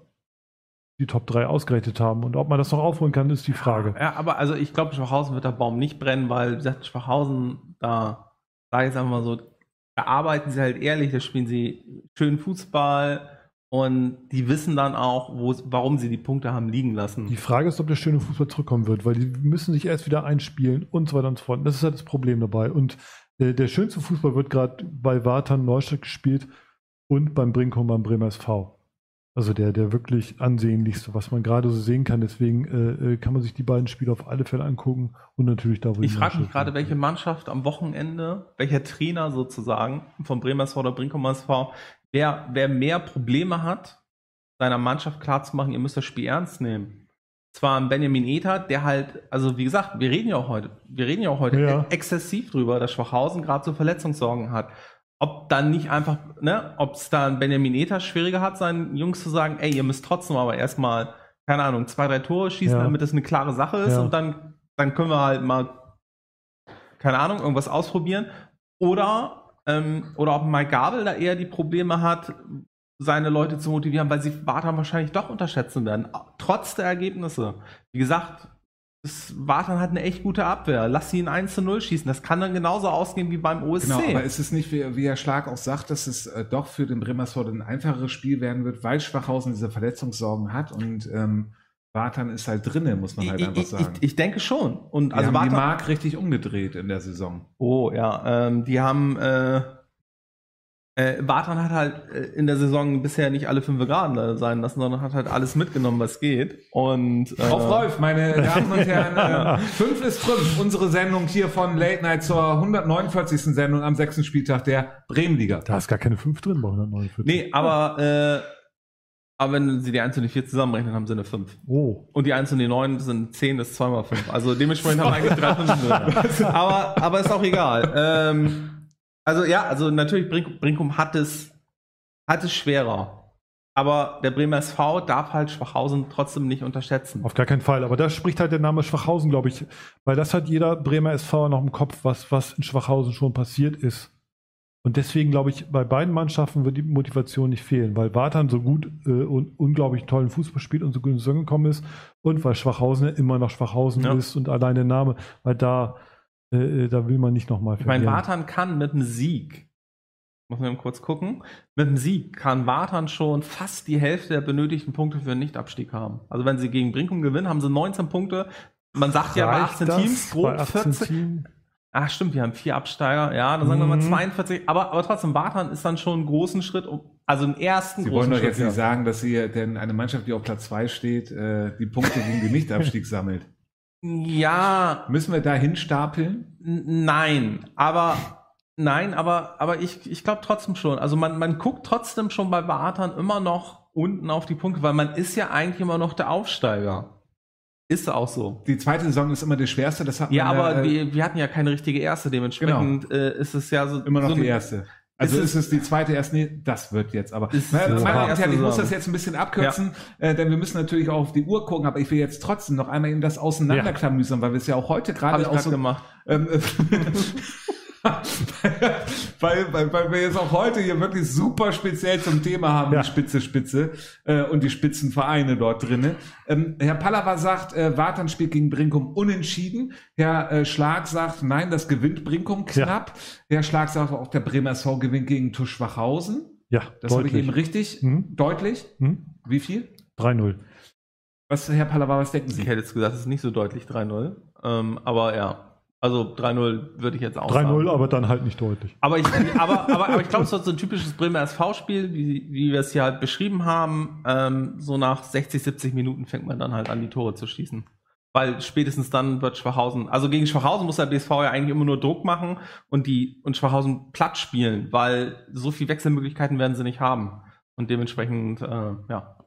die Top 3 ausgerechnet haben. Und ob man das noch aufholen kann, ist die Frage. Ja, aber also ich glaube, Schwachhausen wird der Baum nicht brennen, weil, wie gesagt, Schwachhausen, da sage ich jetzt einfach mal so, da arbeiten sie halt ehrlich, da spielen sie schön Fußball und die wissen dann auch, warum sie die Punkte haben liegen lassen. Die Frage ist, ob der schöne Fußball zurückkommen wird, weil die müssen sich erst wieder einspielen und so weiter und so fort. Das ist halt das Problem dabei. Und äh, der schönste Fußball wird gerade bei Wartan Neustadt gespielt und beim Brinkum beim Bremer SV. Also der, der wirklich ansehnlichste, was man gerade so sehen kann. Deswegen äh, äh, kann man sich die beiden Spiele auf alle Fälle angucken und natürlich da, wo Ich frage mich gerade, welche Mannschaft am Wochenende, welcher Trainer sozusagen von Bremer SV oder Brinkum SV, wer, wer mehr Probleme hat, seiner Mannschaft klarzumachen, ihr müsst das Spiel ernst nehmen. Zwar ein Benjamin Ether, der halt, also wie gesagt, wir reden ja auch heute, wir reden ja auch heute ja. exzessiv drüber, dass Schwachhausen gerade so Verletzungssorgen hat ob dann nicht einfach, ne, ob es dann Benjamin Ether schwieriger hat, seinen Jungs zu sagen, ey, ihr müsst trotzdem aber erstmal, keine Ahnung, zwei, drei Tore schießen, ja. damit das eine klare Sache ist ja. und dann, dann können wir halt mal, keine Ahnung, irgendwas ausprobieren. Oder, ähm, oder ob Mike Gabel da eher die Probleme hat, seine Leute zu motivieren, weil sie Wartan wahrscheinlich doch unterschätzen werden, trotz der Ergebnisse. Wie gesagt, das war dann halt eine echt gute Abwehr. Lass sie ihn 1 zu 0 schießen. Das kann dann genauso ausgehen wie beim OSC. Genau, aber ist es nicht, wie, wie Herr Schlag auch sagt, dass es äh, doch für den Bremersford ein einfacheres Spiel werden wird, weil Schwachhausen diese Verletzungssorgen hat und ähm, Bartan ist halt drinne, muss man halt ich, einfach sagen. Ich, ich, denke schon. Und die also haben Bartan, die Mark richtig umgedreht in der Saison. Oh ja, ähm, die haben äh, äh, Barton hat halt äh, in der Saison bisher nicht alle fünf Grad sein lassen, sondern hat halt alles mitgenommen, was geht. Und äh, auf Rolf, meine Damen und Herren, äh, fünf ist fünf. Unsere Sendung hier von Late Night zur 149. Sendung am sechsten Spieltag der Bremenliga. Da ist gar keine fünf drin bei 149. Nee, aber äh, aber wenn sie die 1 und die 4 zusammenrechnen, haben sie eine 5. Oh. Und die 1 und die 9 sind 10, das ist 2 mal 5. Also dementsprechend haben wir eigentlich drei Stunden drin. Aber, aber ist auch egal. Ähm, also ja, also natürlich Brink, Brinkum hat es, hat es schwerer. Aber der Bremer SV darf halt Schwachhausen trotzdem nicht unterschätzen. Auf gar keinen Fall. Aber da spricht halt der Name Schwachhausen, glaube ich. Weil das hat jeder Bremer SV noch im Kopf, was, was in Schwachhausen schon passiert ist. Und deswegen glaube ich, bei beiden Mannschaften wird die Motivation nicht fehlen, weil Wartan so gut äh, und unglaublich tollen Fußball spielt und so gut ins Saison gekommen ist und weil Schwachhausen immer noch Schwachhausen ja. ist und allein der Name, weil da, äh, äh da will man nicht nochmal verlieren. Ich meine, Wartan kann mit einem Sieg, muss man kurz gucken, mit einem Sieg kann Wartan schon fast die Hälfte der benötigten Punkte für einen Nichtabstieg haben. Also wenn sie gegen Brinkum gewinnen, haben sie 19 Punkte. Man sagt Reicht ja bei 18 Teams grob 40. Team? Ach stimmt, wir haben vier Absteiger, ja, dann sagen mhm. wir mal 42, aber, aber trotzdem, Bartran ist dann schon einen großen Schritt, also einen ersten Sie großen wollen doch jetzt nicht sagen, dass Sie denn eine Mannschaft, die auf Platz zwei steht, äh, die Punkte gegen den Nichtabstieg sammelt. Ja. Müssen wir da hinstapeln? Nein, aber nein, aber, aber ich, ich glaube trotzdem schon. Also man, man guckt trotzdem schon bei Bartran immer noch unten auf die Punkte, weil man ist ja eigentlich immer noch der Aufsteiger. Ist auch so. Die zweite Saison ist immer die schwerste. Das hat ja, aber äh, die, wir hatten ja keine richtige erste. Dementsprechend genau. äh, ist es ja so immer noch so die erste. Also ist, ist es die zweite erste? Nee, das wird jetzt aber. Meine Damen und Herren, ich muss das jetzt ein bisschen abkürzen, ja. äh, denn wir müssen natürlich auch auf die Uhr gucken. Aber ich will jetzt trotzdem noch einmal eben das auseinanderklamüsern, ja. weil wir es ja auch heute gerade auch so gemacht. Ähm, weil, weil, weil wir jetzt auch heute hier wirklich super speziell zum Thema haben, ja. die Spitze Spitze äh, und die Spitzenvereine dort drinnen. Ähm, Herr Pallava sagt, äh, Wartan spielt gegen Brinkum unentschieden. Herr äh, Schlag sagt, nein, das gewinnt Brinkum knapp. Ja. Herr Schlag sagt auch, der Bremer SV gewinnt gegen Tuschwachhausen. Ja, das habe ich eben richtig, mhm. deutlich. Mhm. Wie viel? 3-0. Was, Herr Pallava, was denken Sie? Ich hätte jetzt gesagt, es ist nicht so deutlich 3-0. Ähm, aber ja, also 3-0 würde ich jetzt auch 3-0, aber dann halt nicht deutlich. Aber ich, aber, aber, aber ich glaube, es wird so ein typisches Bremer SV-Spiel, wie, wie wir es hier halt beschrieben haben. Ähm, so nach 60, 70 Minuten fängt man dann halt an, die Tore zu schießen. Weil spätestens dann wird Schwachhausen, also gegen Schwachhausen muss der BSV ja eigentlich immer nur Druck machen und die und Schwachhausen platt spielen, weil so viel Wechselmöglichkeiten werden sie nicht haben. Und dementsprechend, äh, ja,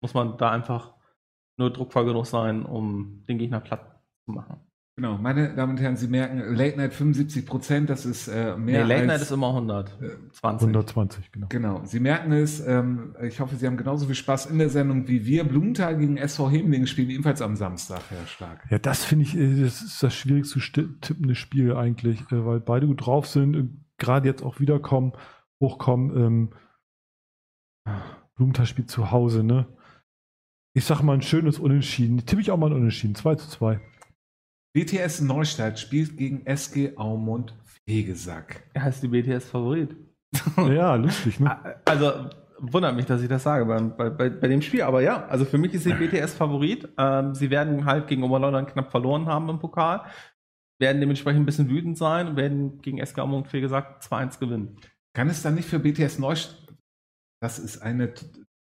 muss man da einfach nur druckvoll genug sein, um den Gegner platt zu machen. Genau, meine Damen und Herren, Sie merken, Late Night 75 Prozent, das ist äh, mehr. Nee, Late als, Night ist immer 120. 120, genau. Genau, Sie merken es, ähm, ich hoffe, Sie haben genauso viel Spaß in der Sendung wie wir. Blumenthal gegen SV Hemling spielen ebenfalls am Samstag, Herr Stark. Ja, das finde ich, äh, das ist das schwierigste tippende Spiel eigentlich, äh, weil beide gut drauf sind, gerade jetzt auch wiederkommen, hochkommen. Ähm, Blumenthal spielt zu Hause, ne? Ich sag mal ein schönes Unentschieden. Tippe ich auch mal ein Unentschieden, 2 zu 2. BTS Neustadt spielt gegen SG Aumund Fegesack. Er heißt die BTS Favorit. Ja, lustig, ne? Also wundert mich, dass ich das sage bei, bei, bei dem Spiel. Aber ja, also für mich ist die BTS Favorit. Ähm, sie werden halt gegen Oberlondon knapp verloren haben im Pokal. Werden dementsprechend ein bisschen wütend sein und werden gegen SG Aumund Fegesack 2-1 gewinnen. Kann es dann nicht für BTS Neustadt das ist eine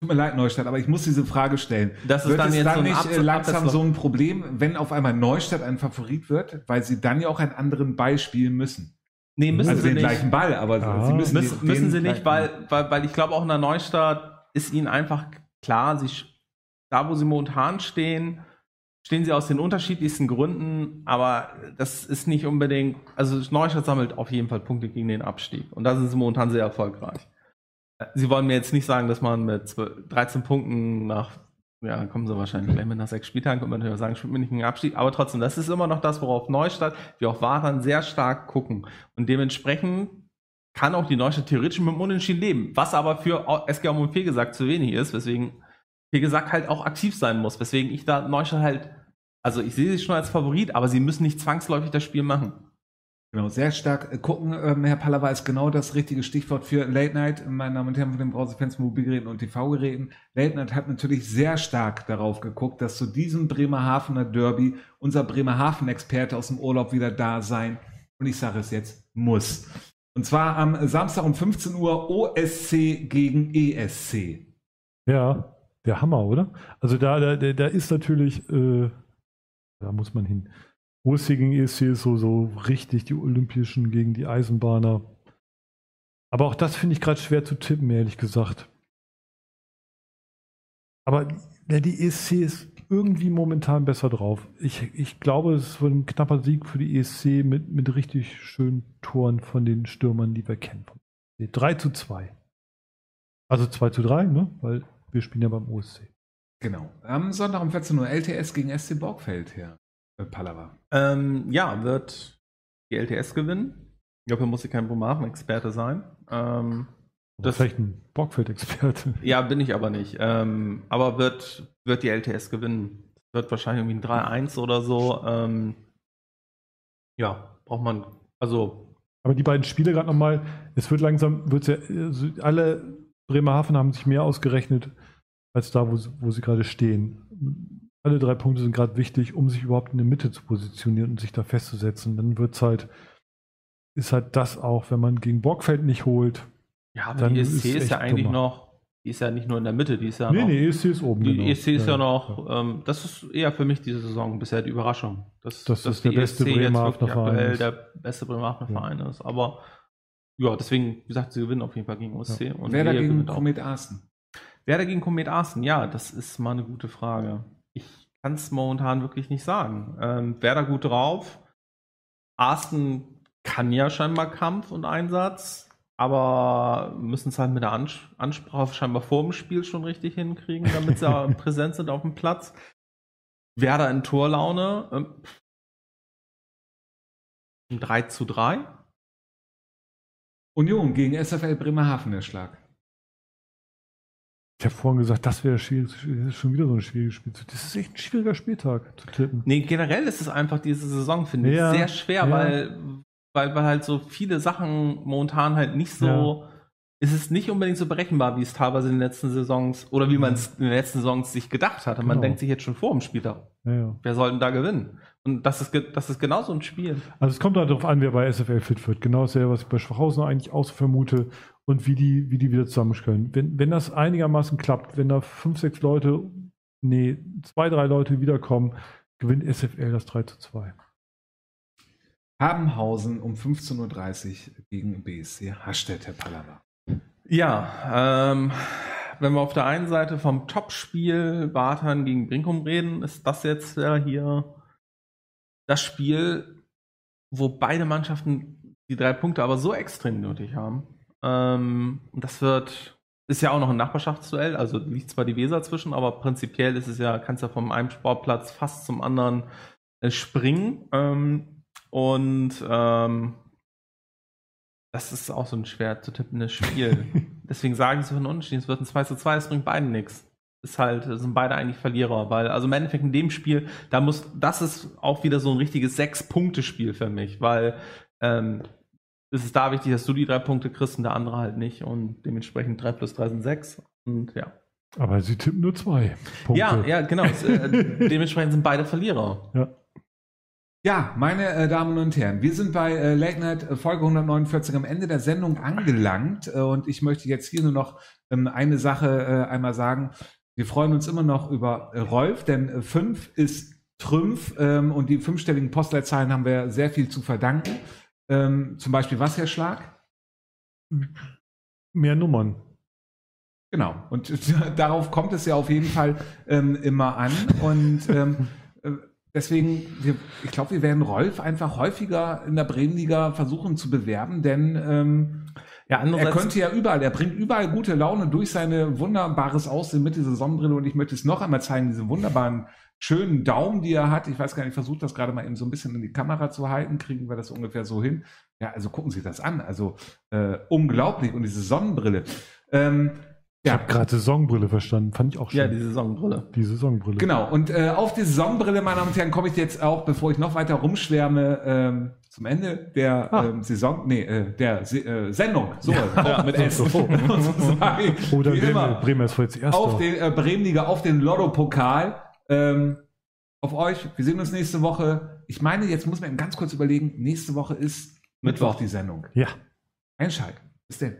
Tut mir leid, Neustadt, aber ich muss diese Frage stellen. Das ist wird dann es jetzt dann so nicht Abzug, langsam so ein Problem, wenn auf einmal Neustadt ein Favorit wird, weil sie dann ja auch einen anderen Ball spielen müssen? Nee, müssen also sie den nicht. gleichen Ball, aber ja. sie müssen, müssen, müssen sie nicht, weil, weil, weil ich glaube auch in der Neustadt ist ihnen einfach klar, sie, da wo sie momentan stehen, stehen sie aus den unterschiedlichsten Gründen, aber das ist nicht unbedingt, also Neustadt sammelt auf jeden Fall Punkte gegen den Abstieg und da sind sie momentan sehr erfolgreich. Sie wollen mir jetzt nicht sagen, dass man mit 12, 13 Punkten nach, ja, kommen sie wahrscheinlich gleich mit nach sechs Spieltagen, könnte man natürlich sagen, spielt mir nicht einen Abstieg, aber trotzdem, das ist immer noch das, worauf Neustadt, wie auch Wartan sehr stark gucken. Und dementsprechend kann auch die Neustadt theoretisch mit dem Unentschieden leben, was aber für SG und gesagt zu wenig ist, weswegen gesagt halt auch aktiv sein muss, weswegen ich da Neustadt halt, also ich sehe sie schon als Favorit, aber sie müssen nicht zwangsläufig das Spiel machen. Genau, sehr stark gucken. Ähm, Herr Pallava ist genau das richtige Stichwort für Late Night, meine Damen und Herren von den Browserfans, Mobilgeräten und TV-Geräten. Late Night hat natürlich sehr stark darauf geguckt, dass zu diesem Bremerhavener Derby unser Bremerhaven-Experte aus dem Urlaub wieder da sein, und ich sage es jetzt, muss. Und zwar am Samstag um 15 Uhr OSC gegen ESC. Ja, der Hammer, oder? Also da, da, da ist natürlich, äh, da muss man hin. OSC gegen ESC ist so, so richtig die Olympischen gegen die Eisenbahner. Aber auch das finde ich gerade schwer zu tippen, ehrlich gesagt. Aber ja, die ESC ist irgendwie momentan besser drauf. Ich, ich glaube, es wird ein knapper Sieg für die ESC mit, mit richtig schönen Toren von den Stürmern, die wir kennen. 3 zu 2. Also 2 zu 3, ne? weil wir spielen ja beim OSC. Genau. Am Sonntag um 14 Uhr LTS gegen SC Borgfeld her. Pallava. Ähm, ja, wird die LTS gewinnen. Dafür muss ich kein Bremerhaven-Experte sein. Ähm, das vielleicht ein Bockfeld-Experte. Ja, bin ich aber nicht. Ähm, aber wird, wird die LTS gewinnen. Wird wahrscheinlich irgendwie ein 3-1 oder so. Ähm, ja, braucht man, also. Aber die beiden Spiele gerade nochmal, es wird langsam, wird ja, also alle Bremerhaven haben sich mehr ausgerechnet als da, wo, wo sie gerade stehen. Alle drei Punkte sind gerade wichtig, um sich überhaupt in der Mitte zu positionieren und sich da festzusetzen. Dann wird es halt, ist halt das auch, wenn man gegen Borgfeld nicht holt. Ja, aber die ESC ist, ist ja eigentlich dummer. noch, die ist ja nicht nur in der Mitte, die ist ja nee, noch. Nee, ESC ist oben. Die genau. ESC ist ja, ja noch, ähm, das ist eher für mich diese Saison bisher die Überraschung. Dass, das dass ist der beste ESC Bremerhavener Verein. der beste Bremerhavener ja. Verein ist. Aber ja, deswegen, wie gesagt, sie gewinnen auf jeden Fall gegen OSC. Ja. Und Wer dagegen Komet Arsen? Wer dagegen Komet Arsen? Ja, das ist mal eine gute Frage. Ich kann es momentan wirklich nicht sagen. Ähm, wer da gut drauf? Arsten kann ja scheinbar Kampf und Einsatz, aber müssen es halt mit der Ans Ansprache scheinbar vor dem Spiel schon richtig hinkriegen, damit sie präsent sind auf dem Platz. Werder in Torlaune. Ähm, 3 zu 3. Union gegen SFL Bremerhaven der Schlag. Ich habe vorhin gesagt, das wäre schon wieder so ein schwieriges Spiel. Das ist echt ein schwieriger Spieltag zu tippen. Nee, generell ist es einfach diese Saison, finde ich, ja, sehr schwer, ja. weil, weil, weil halt so viele Sachen momentan halt nicht so. Ja. Es ist nicht unbedingt so berechenbar, wie es teilweise in den letzten Saisons oder wie man es in den letzten Saisons sich gedacht hatte. Man genau. denkt sich jetzt schon vor dem Spieltag, wer soll denn da gewinnen? Und das ist, das ist genau so ein Spiel. Also es kommt halt darauf an, wer bei SFL fit wird. Genau dasselbe, was ich bei Schwachhausen eigentlich auch so vermute und wie die, wie die wieder zusammenstellen. Wenn, wenn das einigermaßen klappt, wenn da fünf, sechs Leute, nee, zwei, drei Leute wiederkommen, gewinnt SFL das 3 zu 2. Habenhausen um 15.30 Uhr gegen BSC Hastedt, Herr Pallava. Ja, ähm, wenn wir auf der einen Seite vom Topspiel Bartern gegen Brinkum reden, ist das jetzt ja hier das Spiel, wo beide Mannschaften die drei Punkte aber so extrem nötig haben. Ähm, das wird, ist ja auch noch ein Nachbarschaftsduell, also liegt zwar die Weser zwischen, aber prinzipiell ist es ja, kannst ja vom einem Sportplatz fast zum anderen äh, springen. Ähm, und ähm, das ist auch so ein schwer zu tippendes Spiel. Deswegen sagen sie von Unentschieden, es wird ein 2 zu 2, es bringt beiden nichts. Ist halt, sind beide eigentlich Verlierer, weil, also im Endeffekt in dem Spiel, da muss, das ist auch wieder so ein richtiges Sechs-Punkte-Spiel für mich, weil ähm, ist es da wichtig, dass du die drei Punkte kriegst und der andere halt nicht. Und dementsprechend 3 plus 3 sind 6. Und ja. Aber sie tippen nur zwei Punkte. Ja, ja, genau. äh, dementsprechend sind beide Verlierer. Ja. Ja, meine äh, Damen und Herren, wir sind bei äh, Late Night äh, Folge 149 am Ende der Sendung angelangt äh, und ich möchte jetzt hier nur noch ähm, eine Sache äh, einmal sagen. Wir freuen uns immer noch über äh, Rolf, denn 5 ist Trümpf ähm, und die fünfstelligen Postleitzahlen haben wir sehr viel zu verdanken. Ähm, zum Beispiel was, Herr Schlag? Mehr Nummern. Genau. Und darauf kommt es ja auf jeden Fall ähm, immer an. Und ähm, äh, deswegen, wir, ich glaube, wir werden Rolf einfach häufiger in der Bremenliga versuchen zu bewerben, denn ähm, ja, er könnte ja überall, er bringt überall gute Laune durch seine wunderbares Aussehen mit dieser Sonnenbrille und ich möchte es noch einmal zeigen, diese wunderbaren schönen Daumen, die er hat. Ich weiß gar nicht, ich versuche das gerade mal eben so ein bisschen in die Kamera zu halten. Kriegen wir das ungefähr so hin? Ja, also gucken Sie das an. Also äh, unglaublich. Und diese Sonnenbrille. Ähm, ich ja. habe gerade Saisonbrille verstanden, fand ich auch schön. Ja, die Saisonbrille. Die Saisonbrille. Genau, und äh, auf die Saisonbrille, meine Damen und Herren, komme ich jetzt auch, bevor ich noch weiter rumschwärme, ähm, zum Ende der ah. ähm, Saison, nee, äh, der äh, Sendung, so, ja, mit S. So. Oder Bremer, Bremer ist jetzt erst Auf den äh, Bremenliga, auf den Lotto-Pokal. Ähm, auf euch. Wir sehen uns nächste Woche. Ich meine, jetzt muss man eben ganz kurz überlegen, nächste Woche ist Mittwoch, Mittwoch die Sendung. Ja. Einschalten. Bis denn.